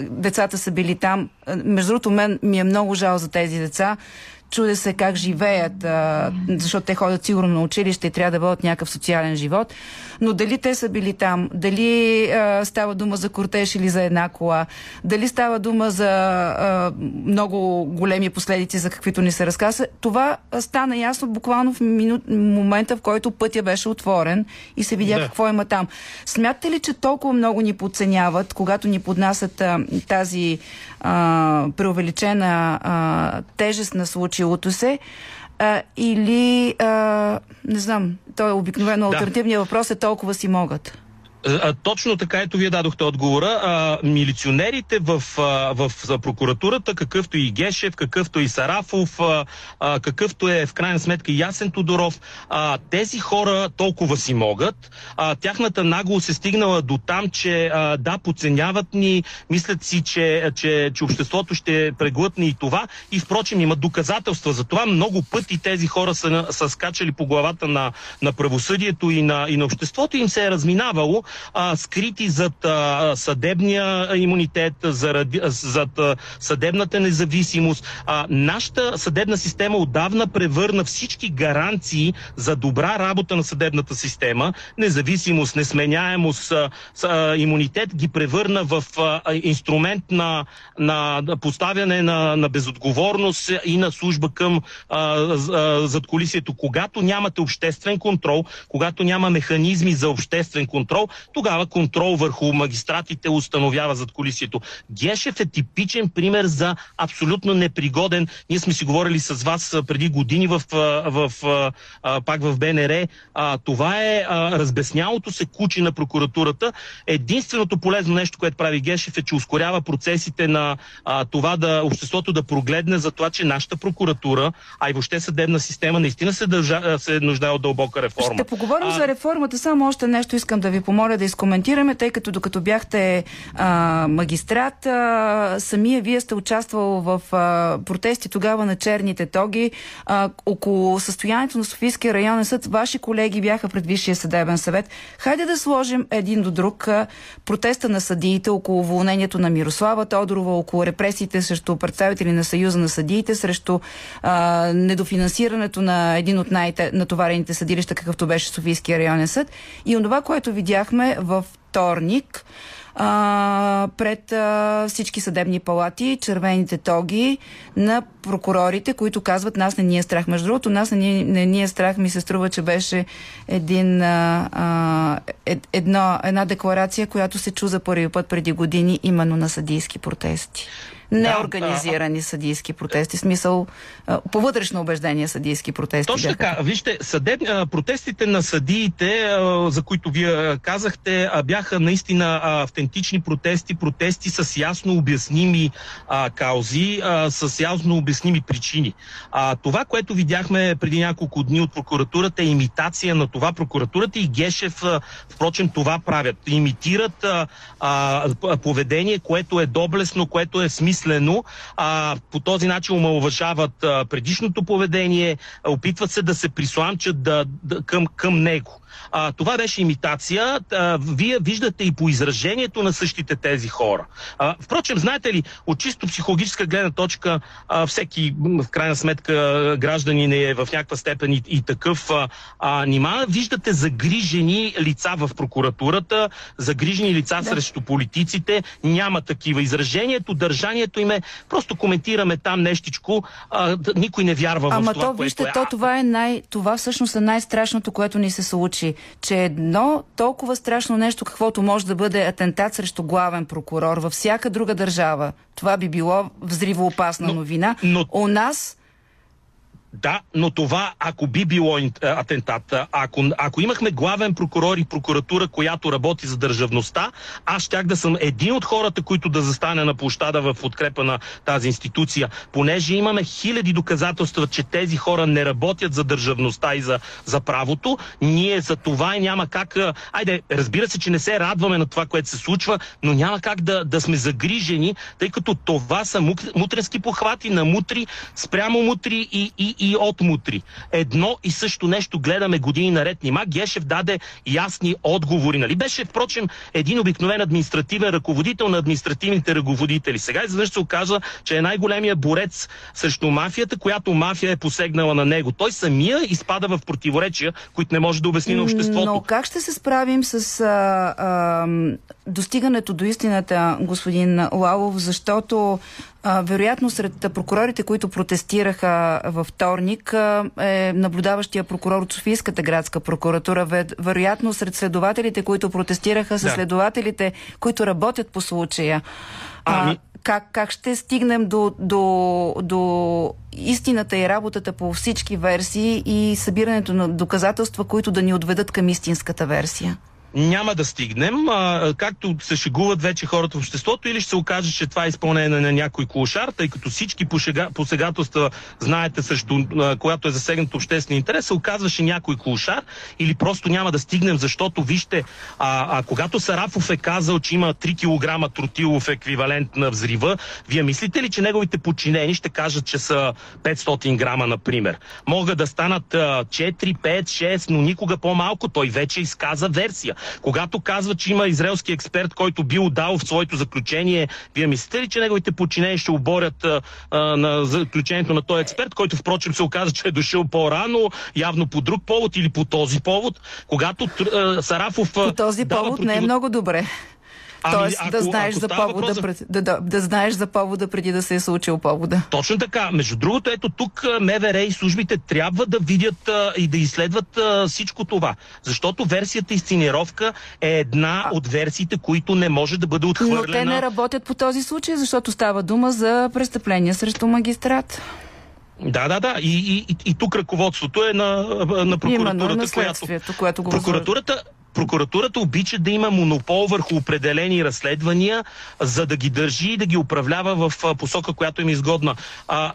децата са били там. Между другото, мен ми е много жал за тези деца, чуде се как живеят, а, защото те ходят сигурно на училище и трябва да бъдат някакъв социален живот. Но дали те са били там, дали а, става дума за кортеж или за една кола, дали става дума за а, много големи последици, за каквито ни се разказа, това стана ясно буквално в минут, момента, в който пътя беше отворен и се видя да. какво има там. Смятате ли, че толкова много ни подценяват, когато ни поднасят а, тази а, преувеличена а, тежест на случилото се, а, или, а, не знам, той е обикновено да. альтернативният въпрос е толкова си могат. А, точно така, ето вие дадохте отговора. А, милиционерите в, а, в, прокуратурата, какъвто и Гешев, какъвто и Сарафов, а, а, какъвто е в крайна сметка Ясен Тодоров, а, тези хора толкова си могат. А, тяхната нагло се стигнала до там, че а, да, подценяват ни, мислят си, че, че, че обществото ще преглътне и това. И впрочем имат доказателства за това. Много пъти тези хора са, са скачали по главата на, на правосъдието и на, и на обществото и им се е разминавало а, скрити зад а, съдебния имунитет, заради, зад а, съдебната независимост. А, нашата съдебна система отдавна превърна всички гаранции за добра работа на съдебната система, независимост, несменяемост, а, а, имунитет, ги превърна в а, инструмент на, на поставяне на, на безотговорност и на служба към а, а, задколисието. Когато нямате обществен контрол, когато няма механизми за обществен контрол, тогава контрол върху магистратите установява задколисието. Гешев е типичен пример за абсолютно непригоден. Ние сме си говорили с вас преди години в, в, в пак в БНР. А, това е а, разбеснялото се кучи на прокуратурата. Единственото полезно нещо, което прави Гешев е, че ускорява процесите на а, това да обществото да прогледне за това, че нашата прокуратура, а и въобще съдебна система наистина се, държа, се нуждае от дълбока реформа. Ще поговорим а... за реформата. Само още нещо искам да ви помоля да изкоментираме, тъй като докато бяхте а, магистрат, а, самия вие сте участвал в а, протести тогава на черните тоги. А, около състоянието на Софийския районен съд, ваши колеги бяха пред Висшия съдебен съвет. Хайде да сложим един до друг а, протеста на съдиите около уволнението на Мирослава Тодорова, около репресиите срещу представители на Съюза на съдиите, срещу а, недофинансирането на един от най-натоварените съдилища, какъвто беше Софийския районен съд. И онова, което видяхме във вторник, а, пред а, всички съдебни палати, червените тоги на прокурорите, които казват нас не ни е страх. Между другото, нас не, ни, не ни е страх, ми се струва, че беше един, а, ед, едно, една декларация, която се чу за първи път преди години именно на съдийски протести неорганизирани да, съдийски протести, смисъл по вътрешно убеждение съдийски протести. Точно така. Вижте, съдеб... протестите на съдиите, за които вие казахте, бяха наистина автентични протести, протести с ясно обясними а, каузи, а, с ясно обясними причини. А, това, което видяхме преди няколко дни от прокуратурата е имитация на това. Прокуратурата и Гешев, а, впрочем, това правят. Имитират а, а, поведение, което е доблесно, което е смислено смислено. А, по този начин омалуважават предишното поведение, опитват се да се присламчат да, да, към, към него. А, това беше имитация. А, вие виждате и по изражението на същите тези хора. А, впрочем, знаете ли, от чисто психологическа гледна точка, а, всеки, в крайна сметка, гражданин е в някаква степен и, и такъв. А, а, нима виждате загрижени лица в прокуратурата, загрижени лица да. срещу политиците. Няма такива. Изражението, държанието им е, просто коментираме там нещичко, а, никой не вярва Ама в това, то, вижте, което е. То, това, е най, това всъщност е най-страшното, което ни се случи че едно толкова страшно нещо, каквото може да бъде атентат срещу главен прокурор във всяка друга държава, това би било взривоопасна новина. Но... У нас да, но това, ако би било атентат, ако, ако имахме главен прокурор и прокуратура, която работи за държавността, аз щях да съм един от хората, които да застане на площада в подкрепа на тази институция, понеже имаме хиляди доказателства, че тези хора не работят за държавността и за, за правото. Ние за това и няма как. Айде, разбира се, че не се радваме на това, което се случва, но няма как да, да сме загрижени, тъй като това са мутренски похвати на мутри, спрямо мутри и, и, и от мутри. Едно и също нещо гледаме години наред. Нима Гешев даде ясни отговори. Нали? Беше, впрочем, един обикновен административен ръководител на административните ръководители. Сега изведнъж се оказа, че е най-големия борец срещу мафията, която мафия е посегнала на него. Той самия изпада в противоречия, които не може да обясни на обществото. Но как ще се справим с а, а, достигането до истината, господин Лалов, защото а, вероятно сред прокурорите, които протестираха във вторник, е наблюдаващия прокурор от Софийската градска прокуратура. Вероятно сред следователите, които протестираха, са да. следователите, които работят по случая. А, ами... как, как ще стигнем до, до, до истината и работата по всички версии и събирането на доказателства, които да ни отведат към истинската версия? Няма да стигнем, а, както се шегуват вече хората в обществото, или ще се окаже, че това е изпълнение на някой клошар, тъй като всички посегателства, знаете, също, а, когато е засегнат обществен интерес, се оказваше някой клошар, или просто няма да стигнем, защото вижте, а, а когато Сарафов е казал, че има 3 кг тротилов еквивалент на взрива, вие мислите ли, че неговите подчинени ще кажат, че са 500 грама, например? Могат да станат а, 4, 5, 6, но никога по-малко. Той вече изказа версия. Когато казва, че има израелски експерт, който бил дал в своето заключение, вие мислите ли, че неговите подчинени ще оборят а, на заключението на този експерт, който впрочем се оказа, че е дошъл по-рано, явно по друг повод или по този повод? Когато а, Сарафов. По този повод против... не е много добре. Ами, Тоест ако- да знаеш ако за повода, за- пред- да, да, да знаеш за повода преди да се е случил повода. Точно така. Между другото, ето тук а, МВР и службите трябва да видят а, и да изследват а, всичко това. Защото версията изценировка е една от версиите, които не може да бъде отхвърлена. Но те не работят по този случай, защото става дума за престъпление срещу магистрат. Да, да, да. И, и, и, и тук ръководството е на, на прокуратурата, Именно на която... което го Прокуратурата, прокуратурата обича да има монопол върху определени разследвания, за да ги държи и да ги управлява в посока, която им е изгодна. А,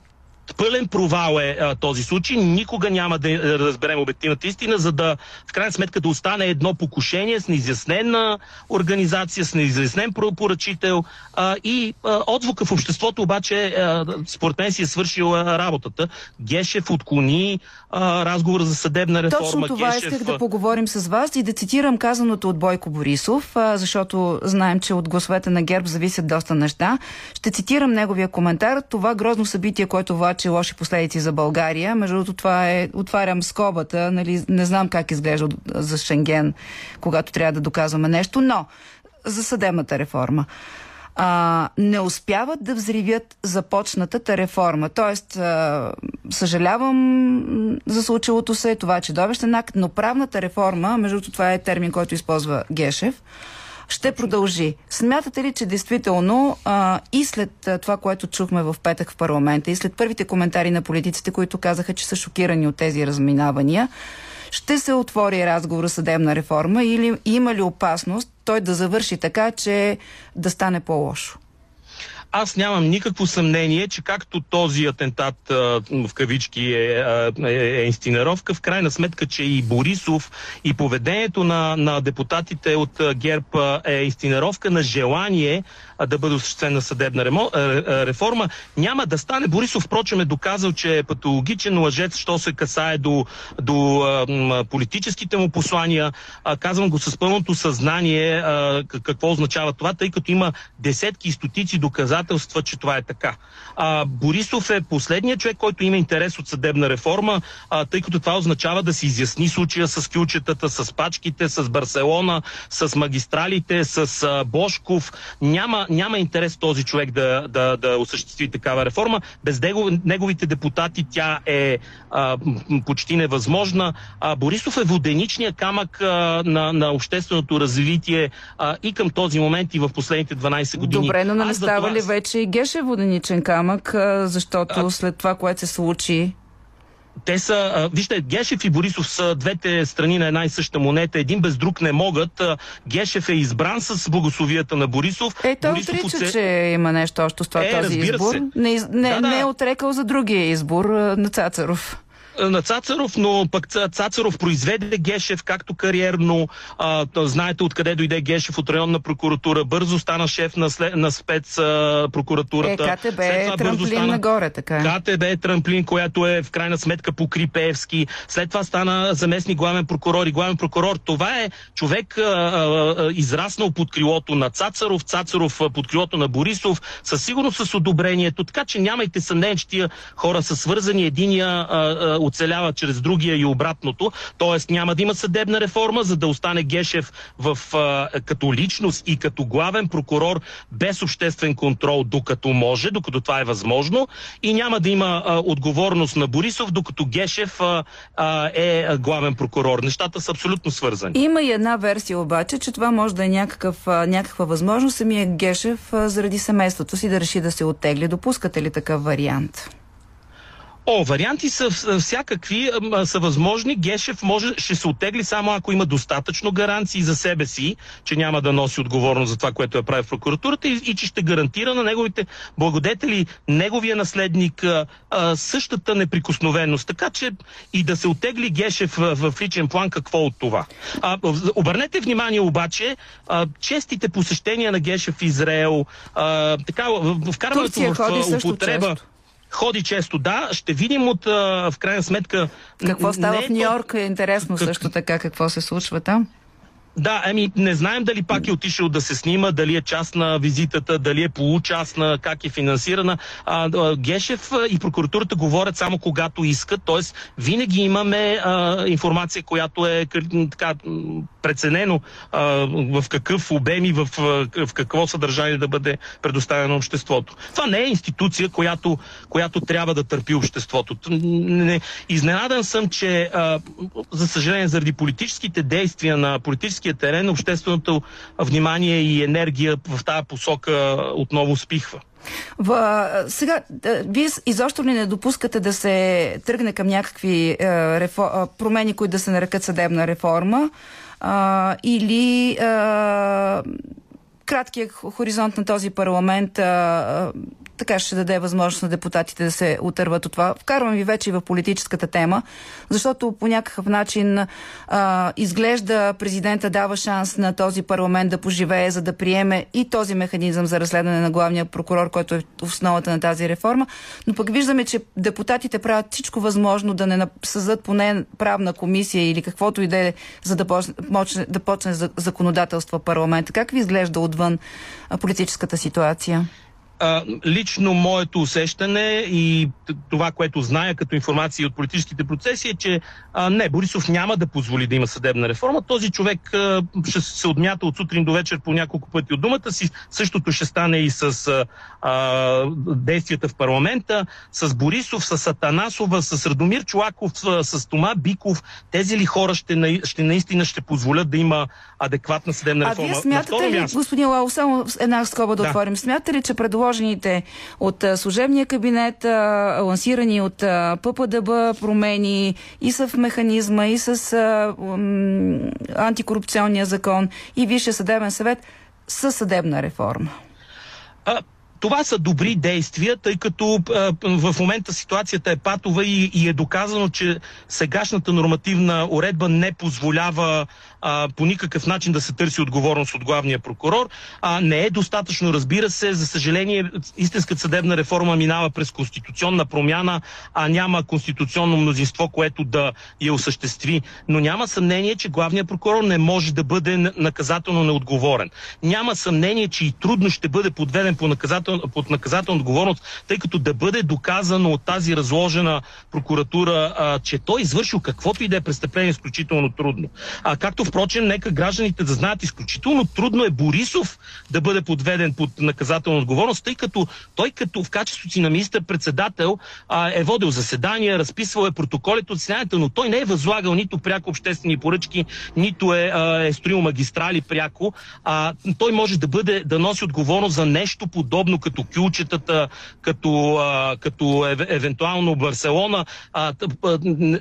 Пълен провал е а, този случай. Никога няма да е, разберем обективната истина, за да в крайна сметка да остане едно покушение с неизяснена организация, с неизяснен поръчител а, и а, отзвука в обществото обаче а, според мен си е свършил а, работата. Гешев отклони а, разговора за съдебна реформа. Точно това Гешев, исках да поговорим с вас и да цитирам казаното от Бойко Борисов, а, защото знаем, че от гласовете на ГЕРБ зависят доста неща. Ще цитирам неговия коментар. Това грозно събитие, което влачи лоши последици за България. Между другото, това е, отварям скобата, нали, не знам как изглежда за Шенген, когато трябва да доказваме нещо, но за съдебната реформа. а, не успяват да взривят започнатата реформа. Тоест, а, съжалявам за случилото се, това е чудовищен акт, но правната реформа, между другото това е термин, който използва Гешев, ще продължи. Смятате ли, че действително а, и след това, което чухме в петък в парламента, и след първите коментари на политиците, които казаха, че са шокирани от тези разминавания, ще се отвори разговор съдебна реформа или има ли опасност той да завърши така, че да стане по-лошо? Аз нямам никакво съмнение, че както този атентат в кавички е, а, е, е инсценировка, в крайна сметка, че и Борисов и поведението на, на депутатите от ГЕРБ е инсценировка на желание да бъде осъществена съдебна ремо, реформа. Няма да стане. Борисов, впрочем, е доказал, че е патологичен лъжец, що се касае до, до политическите му послания. Казвам го с пълното съзнание какво означава това, тъй като има десетки и стотици доказателства, че това е така. А, Борисов е последният човек, който има интерес от съдебна реформа, а, тъй като това означава да се изясни случая с кючетата, с пачките, с Барселона, с магистралите, с а, Бошков. Няма, няма интерес този човек да, да, да осъществи такава реформа. Без него, неговите депутати тя е а, почти невъзможна. А, Борисов е воденичния камък а, на, на общественото развитие а, и към този момент и в последните 12 години. Добре, но не за става ли вече и Геше воденичен камък, а, защото след това, което се случи, Те са, а, вижте, Гешев и Борисов са двете страни на една и съща монета. Един без друг не могат. А, Гешев е избран с благословията на Борисов. Е, той Борисов отрича, отсе- че има нещо общо с това Е, този избор. се. Не, не, Да, да. не е отрекал за другия избор а, на Цацаров. На Цацаров, но пък Ца- Цацаров произведе Гешев както кариерно. А, знаете откъде дойде Гешев от районна прокуратура. Бързо стана шеф на, след, на спец а, прокуратурата. Е, КТБ е трамплин стана- нагоре, така е. КТБ е трамплин, която е в крайна сметка по Крипеевски. След това стана заместник главен прокурор и главен прокурор. Това е човек а, а, израснал под крилото на Цацаров, Цацаров под крилото на Борисов, със сигурност с одобрението. Така че нямайте съмнение, че тия хора са свързани. Единия а, а, оцелява чрез другия и обратното. Тоест няма да има съдебна реформа, за да остане Гешев в, а, като личност и като главен прокурор без обществен контрол, докато може, докато това е възможно. И няма да има а, отговорност на Борисов, докато Гешев а, а, е главен прокурор. Нещата са абсолютно свързани. Има и една версия обаче, че това може да е някакъв, някаква възможност самия Гешев заради семейството си да реши да се оттегли. Допускате ли такъв вариант? О, варианти са в- всякакви, са възможни. Гешев може, ще се отегли само ако има достатъчно гаранции за себе си, че няма да носи отговорност за това, което е прави в прокуратурата и, и че ще гарантира на неговите благодетели, неговия наследник а, а, същата неприкосновеност. Така че и да се отегли Гешев в, в личен план, какво от това? А, в- обърнете внимание обаче, а, честите посещения на Гешев в Израел, а, така, в- вкарването в а, също употреба. често. Ходи често, да. Ще видим от, а, в крайна сметка... Какво става не е в Нью Йорк е интересно Как- също така какво се случва там. Да, еми, не знаем дали пак е отишъл да се снима, дали е част на визитата, дали е получастна, как е финансирана. А, Гешев и прокуратурата говорят само когато искат, т.е. винаги имаме а, информация, която е така преценено а, в какъв обем и в, в какво съдържание да бъде предоставено обществото. Това не е институция, която, която трябва да търпи обществото. Не, изненадан съм, че а, за съжаление заради политическите действия на политическия терен, общественото внимание и енергия в тази посока отново спихва. В, сега, вие изобщо ли не допускате да се тръгне към някакви е, рефо, промени, които да се нарекат съдебна реформа? а, или а, краткият хоризонт на този парламент а, така ще даде възможност на депутатите да се отърват от това. Вкарвам ви вече и в политическата тема, защото по някакъв начин а, изглежда президента дава шанс на този парламент да поживее, за да приеме и този механизъм за разследване на главния прокурор, който е в основата на тази реформа. Но пък виждаме, че депутатите правят всичко възможно да не създадат поне правна комисия или каквото и да е, за да почне, да почне законодателство парламент. Как ви изглежда отвън политическата ситуация? А, лично моето усещане и това, което зная като информация от политическите процеси е, че а, не, Борисов няма да позволи да има съдебна реформа. Този човек а, ще се отмята от сутрин до вечер по няколко пъти от думата си. Същото ще стане и с а, действията в парламента, с Борисов, с Атанасова, с Радомир Чулаков, с, Тома Биков. Тези ли хора ще, ще наистина ще позволят да има адекватна съдебна реформа? А вие смятате ли, господин Лао, само една скоба да, да. отворим, смятате ли, че предложението предложените от служебния кабинет, лансирани от ППДБ промени и с механизма, и с антикорупционния закон, и Висше съдебен съвет със съдебна реформа? Това са добри действия, тъй като в момента ситуацията е патова и, и е доказано, че сегашната нормативна уредба не позволява а, по никакъв начин да се търси отговорност от главния прокурор. А, не е достатъчно, разбира се. За съжаление, истинската съдебна реформа минава през конституционна промяна, а няма конституционно мнозинство, което да я осъществи. Но няма съмнение, че главният прокурор не може да бъде наказателно неотговорен. Няма съмнение, че и трудно ще бъде подведен по наказател, под наказателна отговорност, тъй като да бъде доказано от тази разложена прокуратура, а, че той извършил каквото и да е престъпление, изключително трудно. А както впрочем, нека гражданите да знаят, изключително трудно е Борисов да бъде подведен под наказателна отговорност, тъй като той като в качеството си на министър-председател е водил заседания, разписвал е протоколите от заседанията, но той не е възлагал нито пряко обществени поръчки, нито е, а, е строил магистрали пряко. А, той може да бъде да носи отговорност за нещо подобно като кюлчетата, като, а, като ев, евентуално Барселона, а,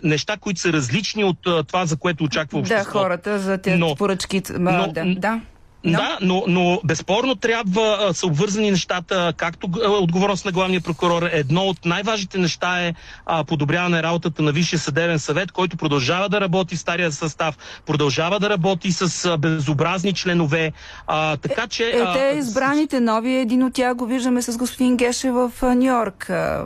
неща, които са различни от а, това, за което очаква обществото. Да, хората за тези но, поръчки. Но, да, да. No. Да, но, но безспорно трябва а, са обвързани нещата, както а, отговорност на главния прокурор. Едно от най-важните неща е а, подобряване работата на Висшия съдебен съвет, който продължава да работи в стария състав, продължава да работи с а, безобразни членове. А, така че. Е, е, те избраните нови, един от тях го виждаме с господин Геше в Нью Йорк, е,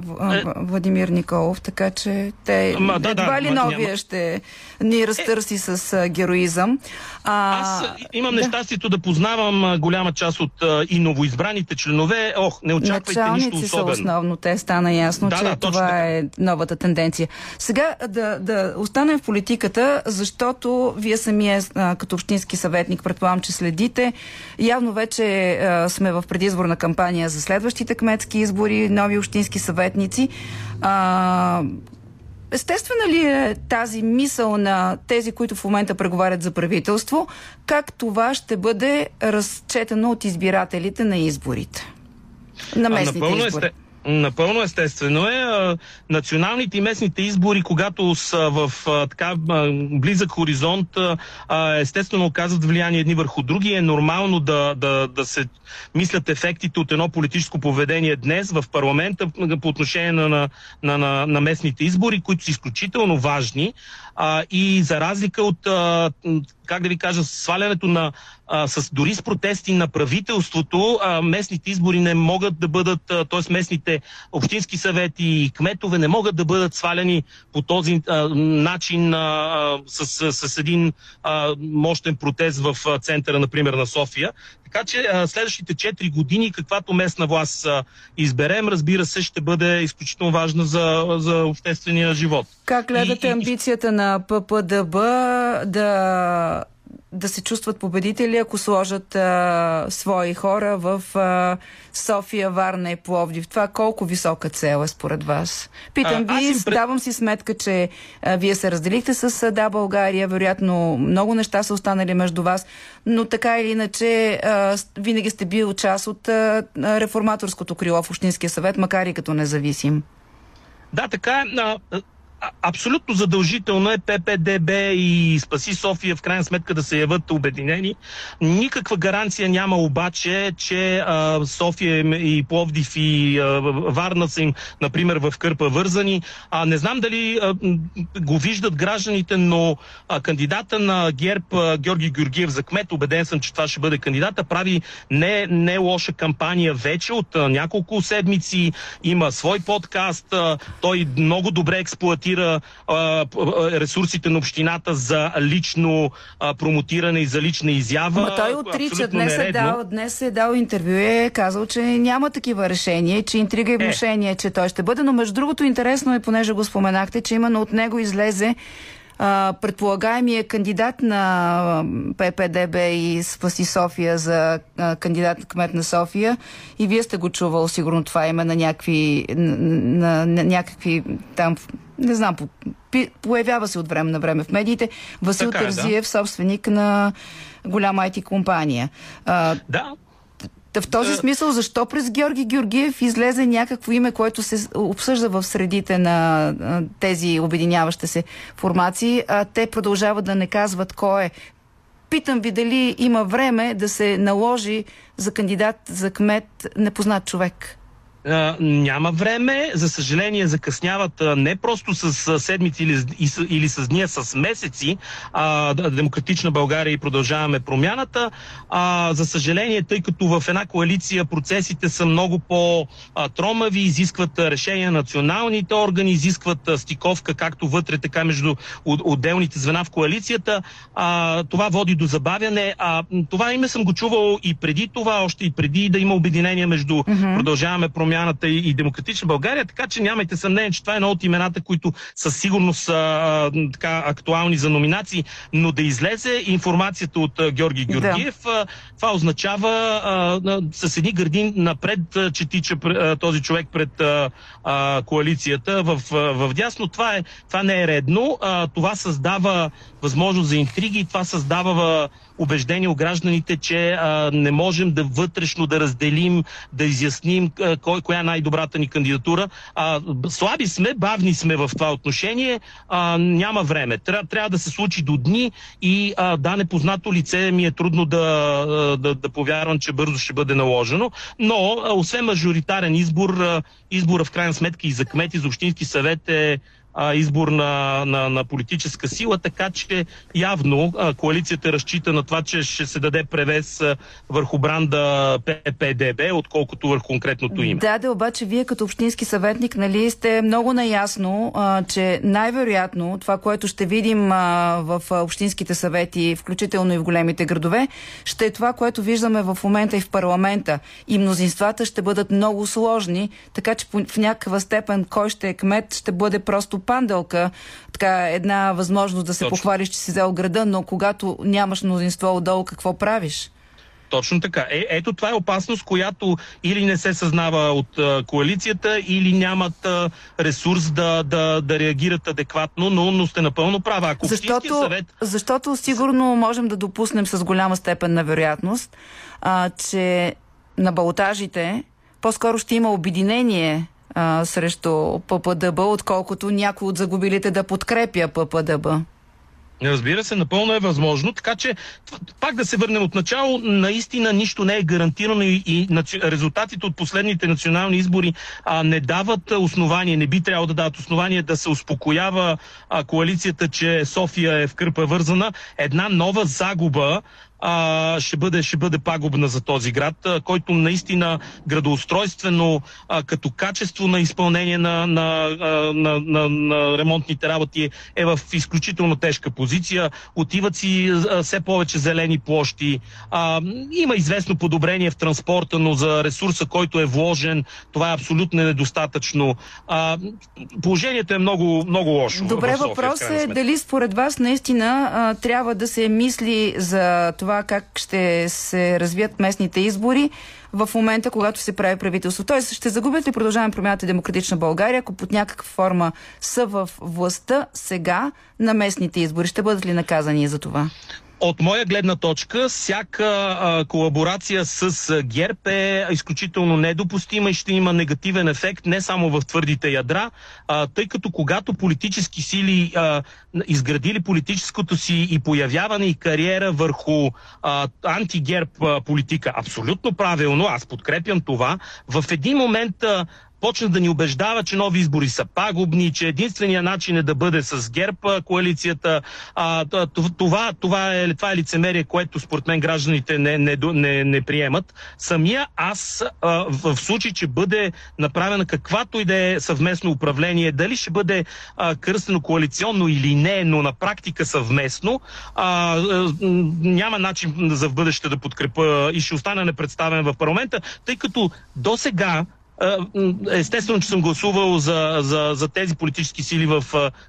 Владимир Николов, така че те ма, да, едва да, ли ма, новия няма... ще ни разтърси е, с а, героизъм. А, аз имам да. нещастието да познавам голяма част от и новоизбраните членове. Ох, не очаквайте Началници нищо особено. са основно. Те стана ясно, да, че да, това така. е новата тенденция. Сега да, да останем в политиката, защото вие самия като общински съветник, предполагам, че следите. Явно вече а, сме в предизборна кампания за следващите кметски избори, нови общински съветници. А, Естествена ли е тази мисъл на тези, които в момента преговарят за правителство, как това ще бъде разчетено от избирателите на изборите? На местните избори. Есте... Напълно естествено е. Националните и местните избори, когато са в така близък хоризонт, естествено оказват влияние едни върху други. Е нормално да, да, да се мислят ефектите от едно политическо поведение днес в парламента по отношение на, на, на, на местните избори, които са изключително важни. А, и за разлика от, а, как да ви кажа, свалянето на, а, с, дори с протести на правителството, а, местните избори не могат да бъдат, т.е. местните общински съвети и кметове не могат да бъдат сваляни по този а, начин а, с, с, с един а, мощен протест в центъра, например, на София. Така че а, следващите 4 години, каквато местна власт а, изберем, разбира се, ще бъде изключително важна за, за обществения живот. Как гледате и, амбицията на ППДБ да да се чувстват победители, ако сложат а, свои хора в а, София, Варна и Пловдив. Това колко висока цел е според вас? Питам а, ви, им... давам си сметка, че а, вие се разделихте с а, Да България, вероятно много неща са останали между вас, но така или иначе а, винаги сте бил част от а, реформаторското крило в Общинския съвет, макар и като независим. Да, така е абсолютно задължително е ППДБ и Спаси София в крайна сметка да се яват обединени. Никаква гаранция няма обаче, че а, София и Пловдив и а, Варна са им, например, в Кърпа вързани. А, не знам дали а, го виждат гражданите, но а, кандидата на ГЕРБ а, Георги Георгиев за кмет, убеден съм, че това ще бъде кандидата, прави не, не лоша кампания вече от а, няколко седмици. Има свой подкаст. А, той много добре експлуатира промотира а, ресурсите на общината за лично а, промотиране и за лична изява. Ма той отрича. Днес е, дал, днес е дал интервю и е казал, че няма такива решения, че интрига и е. внушение, е. че той ще бъде. Но между другото интересно е, понеже го споменахте, че именно от него излезе предполагаемия кандидат на ППДБ и Спаси София за кандидат на кмет на София и вие сте го чувал сигурно това име на някакви, на, на някакви там не знам, появява се от време на време в медиите. Васил така, Тързиев, да. собственик на голяма IT компания. А, да. В този смисъл, защо през Георги Георгиев излезе някакво име, което се обсъжда в средите на тези обединяващи се формации, а те продължават да не казват кой е. Питам ви дали има време да се наложи за кандидат за кмет непознат човек няма време. За съжаление, закъсняват не просто с седмици или, или с дни, а с месеци. А, Демократична България и продължаваме промяната. А, за съжаление, тъй като в една коалиция процесите са много по-тромави, изискват решения на националните органи, изискват стиковка както вътре, така между отделните звена в коалицията. А, това води до забавяне. А, това име съм го чувал и преди това, още и преди да има обединение между mm-hmm. продължаваме промяната промяната и, и демократична България, така че нямайте съмнение, че това е едно от имената, които със сигурност са така актуални за номинации, но да излезе информацията от Георги Георгиев, да. това означава а, с едни гърдин напред, че тича този човек пред а, коалицията в, в дясно. Това, е, това не е редно. А, това създава възможност за интриги, това създава убеждение у гражданите, че а, не можем да вътрешно да разделим, да изясним а, кой, коя е най-добрата ни кандидатура. А, слаби сме, бавни сме в това отношение, а, няма време. Тря, трябва да се случи до дни и а, да, непознато лице ми е трудно да, да, да повярвам, че бързо ще бъде наложено, но а, освен мажоритарен избор, а, избора в крайна сметка и за кмети, за общински съвет е а, избор на, на, на политическа сила, така че явно а, коалицията разчита на това, че ще се даде превес а, върху бранда ППДБ, отколкото върху конкретното име. Да, да, обаче вие като общински съветник, нали, сте много наясно, а, че най-вероятно това, което ще видим а, в общинските съвети, включително и в големите градове, ще е това, което виждаме в момента и в парламента. И мнозинствата ще бъдат много сложни, така че в някаква степен кой ще е кмет, ще бъде просто панделка, така една възможност да се Точно. похвалиш, че си взел града, но когато нямаш мнозинство отдолу, какво правиш? Точно така. Е, ето това е опасност, която или не се съзнава от а, коалицията, или нямат а, ресурс да, да, да реагират адекватно, но, но сте напълно права. Ако защото, съвет... защото сигурно можем да допуснем с голяма степен на вероятност, а, че на балтажите по-скоро ще има обединение а, срещу ППДБ, отколкото някой от загубилите да подкрепя ППДБ. Разбира се, напълно е възможно. Така че, пак да се върнем от начало, наистина нищо не е гарантирано и, и резултатите от последните национални избори а, не дават основание, не би трябвало да дават основание да се успокоява а, коалицията, че София е в кърпа вързана. Една нова загуба а, ще, бъде, ще бъде пагубна за този град, а, който наистина градоустройствено, а, като качество на изпълнение на, на, на, на, на ремонтните работи е в изключително тежка позиция. Отиват си а, все повече зелени площи. А, има известно подобрение в транспорта, но за ресурса, който е вложен, това е абсолютно недостатъчно. А, положението е много, много лошо. Добре, въпрос е дали според вас наистина а, трябва да се мисли за това това как ще се развият местните избори в момента, когато се прави правителство. Тоест, ще загубят ли продължаваме промяната Демократична България, ако под някаква форма са в властта сега на местните избори? Ще бъдат ли наказани за това? От моя гледна точка, всяка а, колаборация с а, ГЕРБ е изключително недопустима и ще има негативен ефект не само в твърдите ядра, а, тъй като когато политически сили а, изградили политическото си и появяване и кариера върху а, антигерб политика, абсолютно правилно, аз подкрепям това, в един момент а, почна да ни убеждава, че нови избори са пагубни, че единствения начин е да бъде с ГЕРБ коалицията. А, това, това, е, това е лицемерие, което според мен гражданите не, не, не, не приемат. Самия аз, а, в случай, че бъде направена каквато и да е съвместно управление, дали ще бъде а, кръстено коалиционно или не, но на практика съвместно, а, а, няма начин за в бъдеще да подкрепа и ще остане непредставен в парламента, тъй като до сега Естествено, че съм гласувал за, за, за тези политически сили в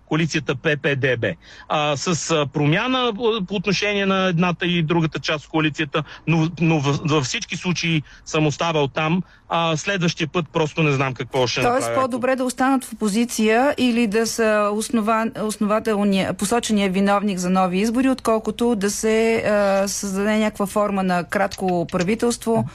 коалицията ППДБ. А, с промяна по отношение на едната и другата част от коалицията, но, но във всички случаи съм оставал там. А, следващия път просто не знам какво ще Тоест, направя. по-добре да останат в опозиция или да са основан, основателния, посочения виновник за нови избори, отколкото да се а, създаде някаква форма на кратко правителство.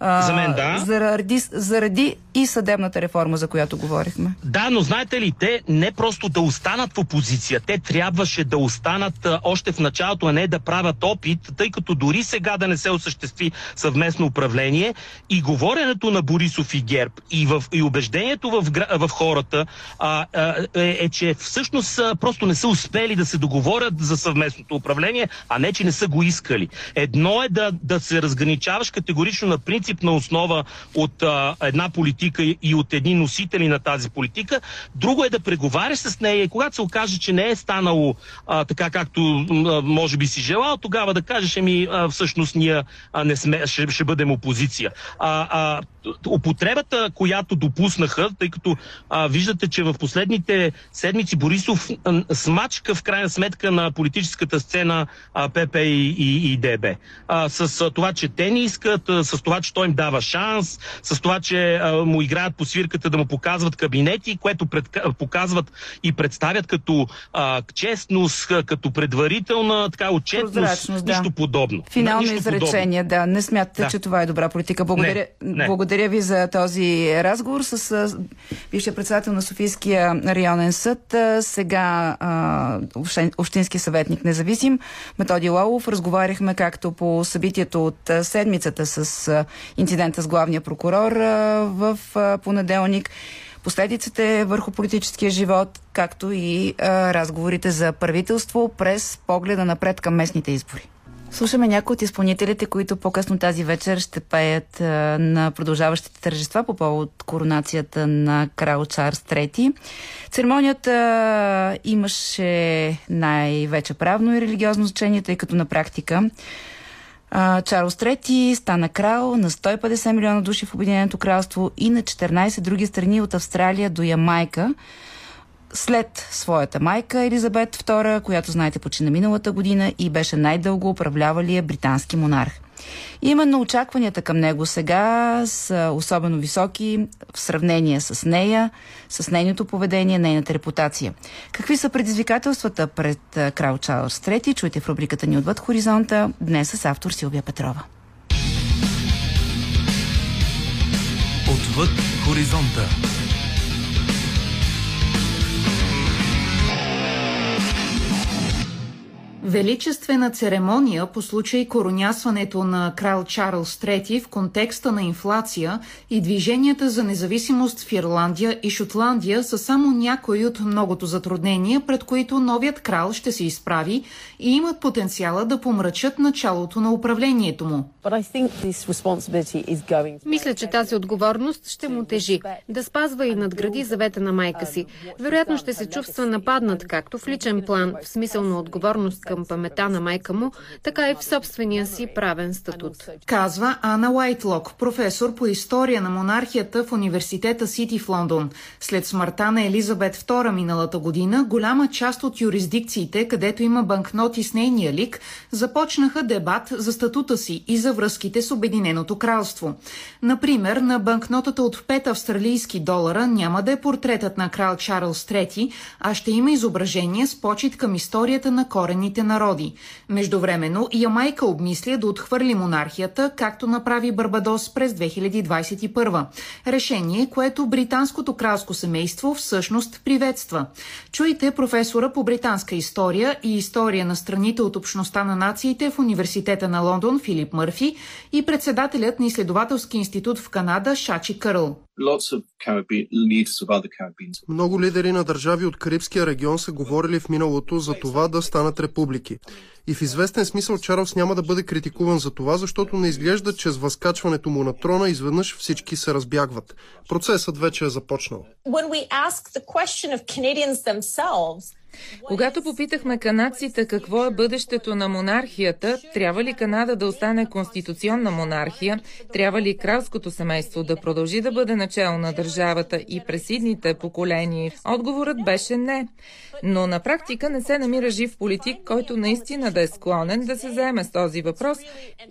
За мен да. Заради, заради и съдебната реформа, за която говорихме. Да, но знаете ли, те не просто да останат в опозиция, те трябваше да останат а, още в началото, а не да правят опит, тъй като дори сега да не се осъществи съвместно управление и говоренето на Борисов и ГЕРБ и, в, и убеждението в, в хората а, а, е, е, че всъщност а, просто не са успели да се договорят за съвместното управление, а не, че не са го искали. Едно е да, да се разграничаваш категорично на принципна основа от а, една политика, и от едни носители на тази политика. Друго е да преговаряш с нея и когато се окаже, че не е станало а, така както а, може би си желал, тогава да кажеш, ами а, всъщност ние а, не сме, ще, ще бъдем опозиция. А, а, употребата, която допуснаха, тъй като а, виждате, че в последните седмици Борисов а, смачка в крайна сметка на политическата сцена а, ПП и, и, и ДБ. А, с а, това, че те не искат, а, с това, че той им дава шанс, с това, че а, му играят по свирката да му показват кабинети, което пред, показват и представят като а, честност, като предварителна така отчетност, нищо да. подобно. Финално нищо изречение, подобно. да. Не смятате, да. че това е добра политика. Благодаря. Не, не. Благодаря ви за този разговор с бившия председател на Софийския районен съд, сега общински съветник независим Методи Лалов. Разговаряхме както по събитието от седмицата с инцидента с главния прокурор в понеделник, последиците върху политическия живот, както и разговорите за правителство през погледа напред към местните избори. Слушаме някои от изпълнителите, които по-късно тази вечер ще пеят на продължаващите тържества по повод коронацията на крал Чарлз III. Церемонията имаше най-вече правно и религиозно значение, тъй като на практика Чарлз III стана крал на 150 милиона души в Обединеното кралство и на 14 други страни от Австралия до Ямайка след своята майка Елизабет II, която знаете почина миналата година и беше най-дълго управлявалия британски монарх. Именно очакванията към него сега са особено високи в сравнение с нея, с нейното поведение, нейната репутация. Какви са предизвикателствата пред крал Чарлз III? Чуйте в рубриката ни отвъд хоризонта, днес с автор Силвия Петрова. Отвъд хоризонта. Величествена церемония по случай коронясването на крал Чарлз III в контекста на инфлация и движенията за независимост в Ирландия и Шотландия са само някои от многото затруднения, пред които новият крал ще се изправи и имат потенциала да помрачат началото на управлението му. Мисля, че тази отговорност ще му тежи да спазва и надгради завета на майка си. Вероятно ще се чувства нападнат както в личен план, в смисъл на отговорност към памета на майка му, така и в собствения си правен статут. Казва Ана Уайтлок, професор по история на монархията в университета Сити в Лондон. След смъртта на Елизабет II миналата година, голяма част от юрисдикциите, където има банкноти с нейния лик, започнаха дебат за статута си и за връзките с Обединеното кралство. Например, на банкнотата от 5 австралийски долара няма да е портретът на крал Чарлз III, а ще има изображение с почет към историята на корените народи. Междувременно Ямайка обмисля да отхвърли монархията, както направи Барбадос през 2021. Решение, което британското кралско семейство всъщност приветства. Чуйте професора по британска история и история на страните от общността на нациите в Университета на Лондон Филип Мърфи и председателят на изследователски институт в Канада Шачи Кърл. Много лидери на държави от Карибския регион са говорили в миналото за това да станат републики. И в известен смисъл Чарлз няма да бъде критикуван за това, защото не изглежда, че с възкачването му на трона изведнъж всички се разбягват. Процесът вече е започнал. Когато попитахме канадците какво е бъдещето на монархията, трябва ли Канада да остане конституционна монархия, трябва ли кралското семейство да продължи да бъде начало на държавата и през идните поколения, отговорът беше не. Но на практика не се намира жив политик, който наистина да е склонен да се заеме с този въпрос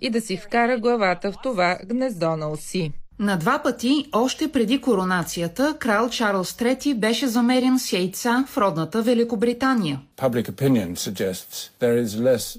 и да си вкара главата в това гнездо на оси. На два пъти, още преди коронацията, крал Чарлз III беше замерен с яйца в родната Великобритания.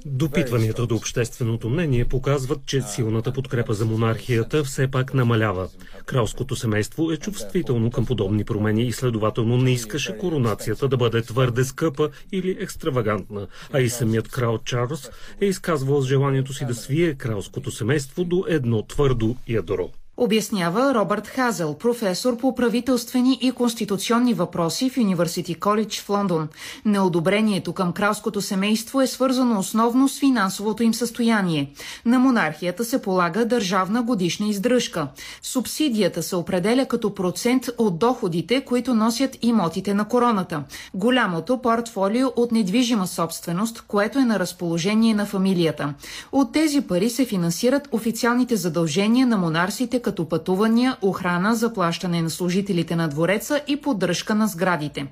Допитванията до общественото мнение показват, че силната подкрепа за монархията все пак намалява. Кралското семейство е чувствително към подобни промени и следователно не искаше коронацията да бъде твърде скъпа или екстравагантна, а и самият крал Чарлз е изказвал желанието си да свие кралското семейство до едно твърдо ядро. Обяснява Робърт Хазел, професор по правителствени и конституционни въпроси в Университи Коледж в Лондон. Неодобрението към кралското семейство е свързано основно с финансовото им състояние. На монархията се полага държавна годишна издръжка. Субсидията се определя като процент от доходите, които носят имотите на короната. Голямото портфолио от недвижима собственост, което е на разположение на фамилията. От тези пари се финансират официалните задължения на монарсите като пътувания, охрана, заплащане на служителите на двореца и поддръжка на сградите.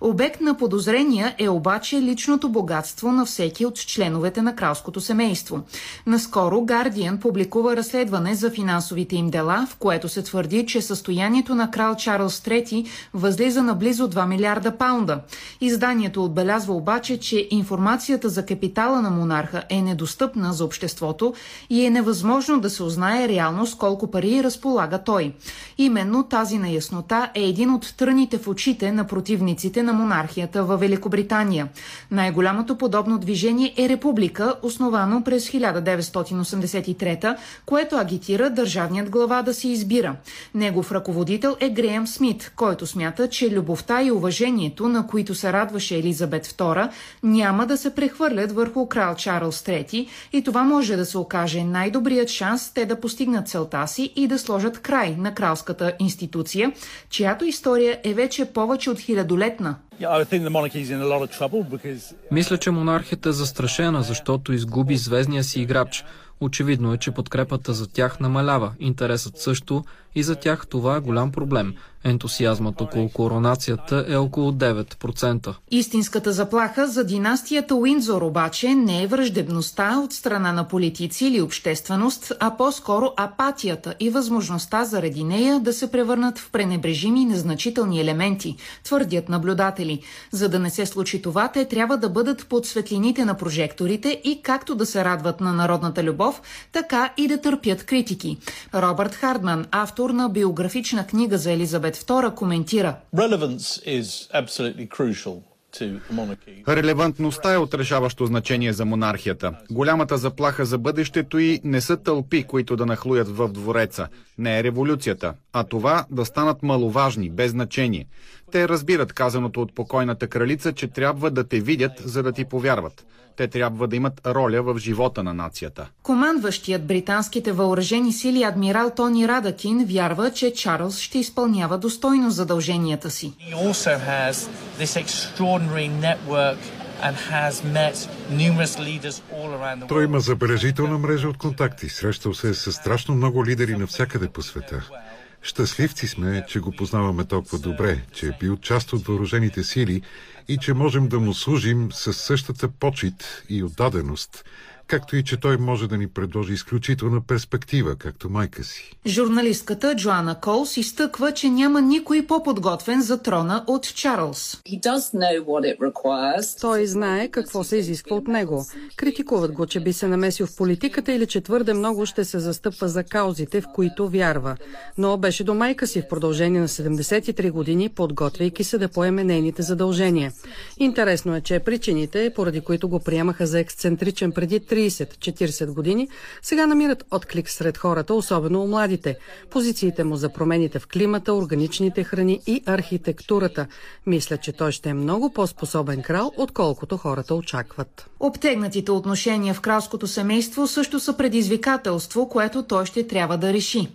Обект на подозрения е обаче личното богатство на всеки от членовете на кралското семейство. Наскоро Гардиан публикува разследване за финансовите им дела, в което се твърди, че състоянието на крал Чарлз III възлиза на близо 2 милиарда паунда. Изданието отбелязва обаче, че информацията за капитала на монарха е недостъпна за обществото и е невъзможно да се узнае реално с колко пари пари разполага той. Именно тази наяснота е един от тръните в очите на противниците на монархията във Великобритания. Най-голямото подобно движение е Република, основано през 1983, което агитира държавният глава да се избира. Негов ръководител е Греъм Смит, който смята, че любовта и уважението, на които се радваше Елизабет II, няма да се прехвърлят върху крал Чарлз III и това може да се окаже най-добрият шанс те да постигнат целта си и да сложат край на кралската институция, чиято история е вече повече от хилядолетна. Мисля, че монархията е застрашена, защото изгуби звездния си играч. Очевидно е, че подкрепата за тях намалява, интересът също и за тях това е голям проблем. Ентусиазмът около коронацията е около 9%. Истинската заплаха за династията Уиндзор обаче не е враждебността от страна на политици или общественост, а по-скоро апатията и възможността заради нея да се превърнат в пренебрежими незначителни елементи, твърдят наблюдатели. За да не се случи това, те трябва да бъдат под светлините на прожекторите и както да се радват на народната любов, така и да търпят критики. Робърт Хардман, автор на биографична книга за Елизабет II, коментира. Релевантността е отрешаващо значение за монархията. Голямата заплаха за бъдещето й не са тълпи, които да нахлуят в двореца. Не е революцията, а това да станат маловажни, без значение. Те разбират казаното от покойната кралица, че трябва да те видят, за да ти повярват. Те трябва да имат роля в живота на нацията. Командващият британските въоръжени сили адмирал Тони Радакин вярва, че Чарлз ще изпълнява достойно задълженията си. Той има забележителна мрежа от контакти. Срещал се с страшно много лидери навсякъде по света. Щастливци сме, че го познаваме толкова добре, че е бил част от въоръжените сили и че можем да му служим със същата почет и отдаденост, както и че той може да ни предложи изключителна перспектива, както майка си. Журналистката Джоана Колс изтъква, че няма никой по-подготвен за трона от Чарлз. Той знае какво се изисква от него. Критикуват го, че би се намесил в политиката или че твърде много ще се застъпва за каузите, в които вярва. Но беше до майка си в продължение на 73 години, подготвяйки се да поеме нейните задължения. Интересно е, че причините, поради които го приемаха за ексцентричен преди 30-40 години, сега намират отклик сред хората, особено у младите. Позициите му за промените в климата, органичните храни и архитектурата. Мисля, че той ще е много по-способен крал, отколкото хората очакват. Обтегнатите отношения в кралското семейство също са предизвикателство, което той ще трябва да реши.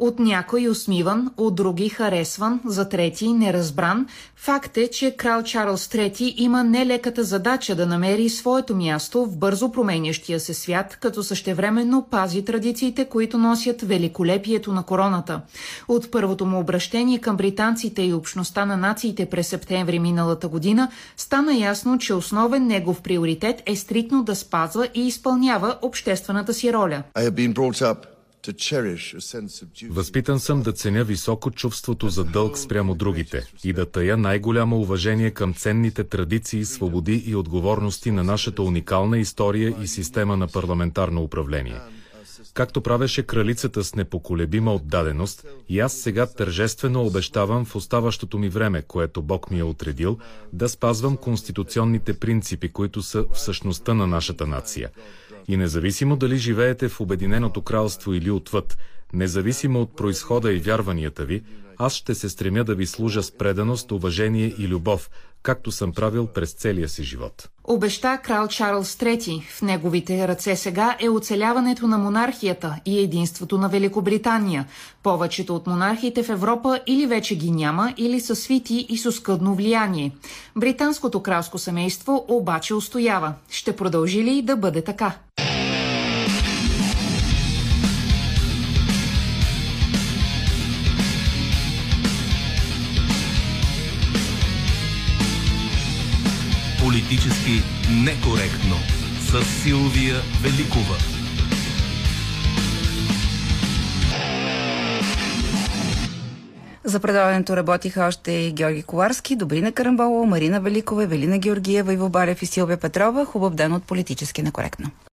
От някой усмиван, от други харесван, за трети неразбран. Факт е, че крал Чарлз III има нелеката задача да намери своето място в бързо променящия се свят, като същевременно пази традициите, които носят великолепието на короната. От първото му обращение към британците и общността на нациите през септември миналата година стана ясно, че основен негов приоритет е стрикно да спазва и изпълнява обществената си роля. Възпитан съм да ценя високо чувството за дълг спрямо другите и да тая най-голямо уважение към ценните традиции, свободи и отговорности на нашата уникална история и система на парламентарно управление. Както правеше кралицата с непоколебима отдаденост, и аз сега тържествено обещавам в оставащото ми време, което Бог ми е отредил, да спазвам конституционните принципи, които са в същността на нашата нация. И независимо дали живеете в Обединеното кралство или отвъд, независимо от происхода и вярванията ви, аз ще се стремя да ви служа с преданост, уважение и любов, както съм правил през целия си живот. Обеща крал Чарлз III. В неговите ръце сега е оцеляването на монархията и единството на Великобритания. Повечето от монархите в Европа или вече ги няма, или са свити и с скъдно влияние. Британското кралско семейство обаче устоява. Ще продължи ли да бъде така? Политически некоректно с Силвия Великова. За предаването работиха още и Георги Коварски, Добрина Карамболова, Марина Великова, Евелина Георгиева, Иво Балев и Силвия Петрова. Хубав ден от Политически некоректно.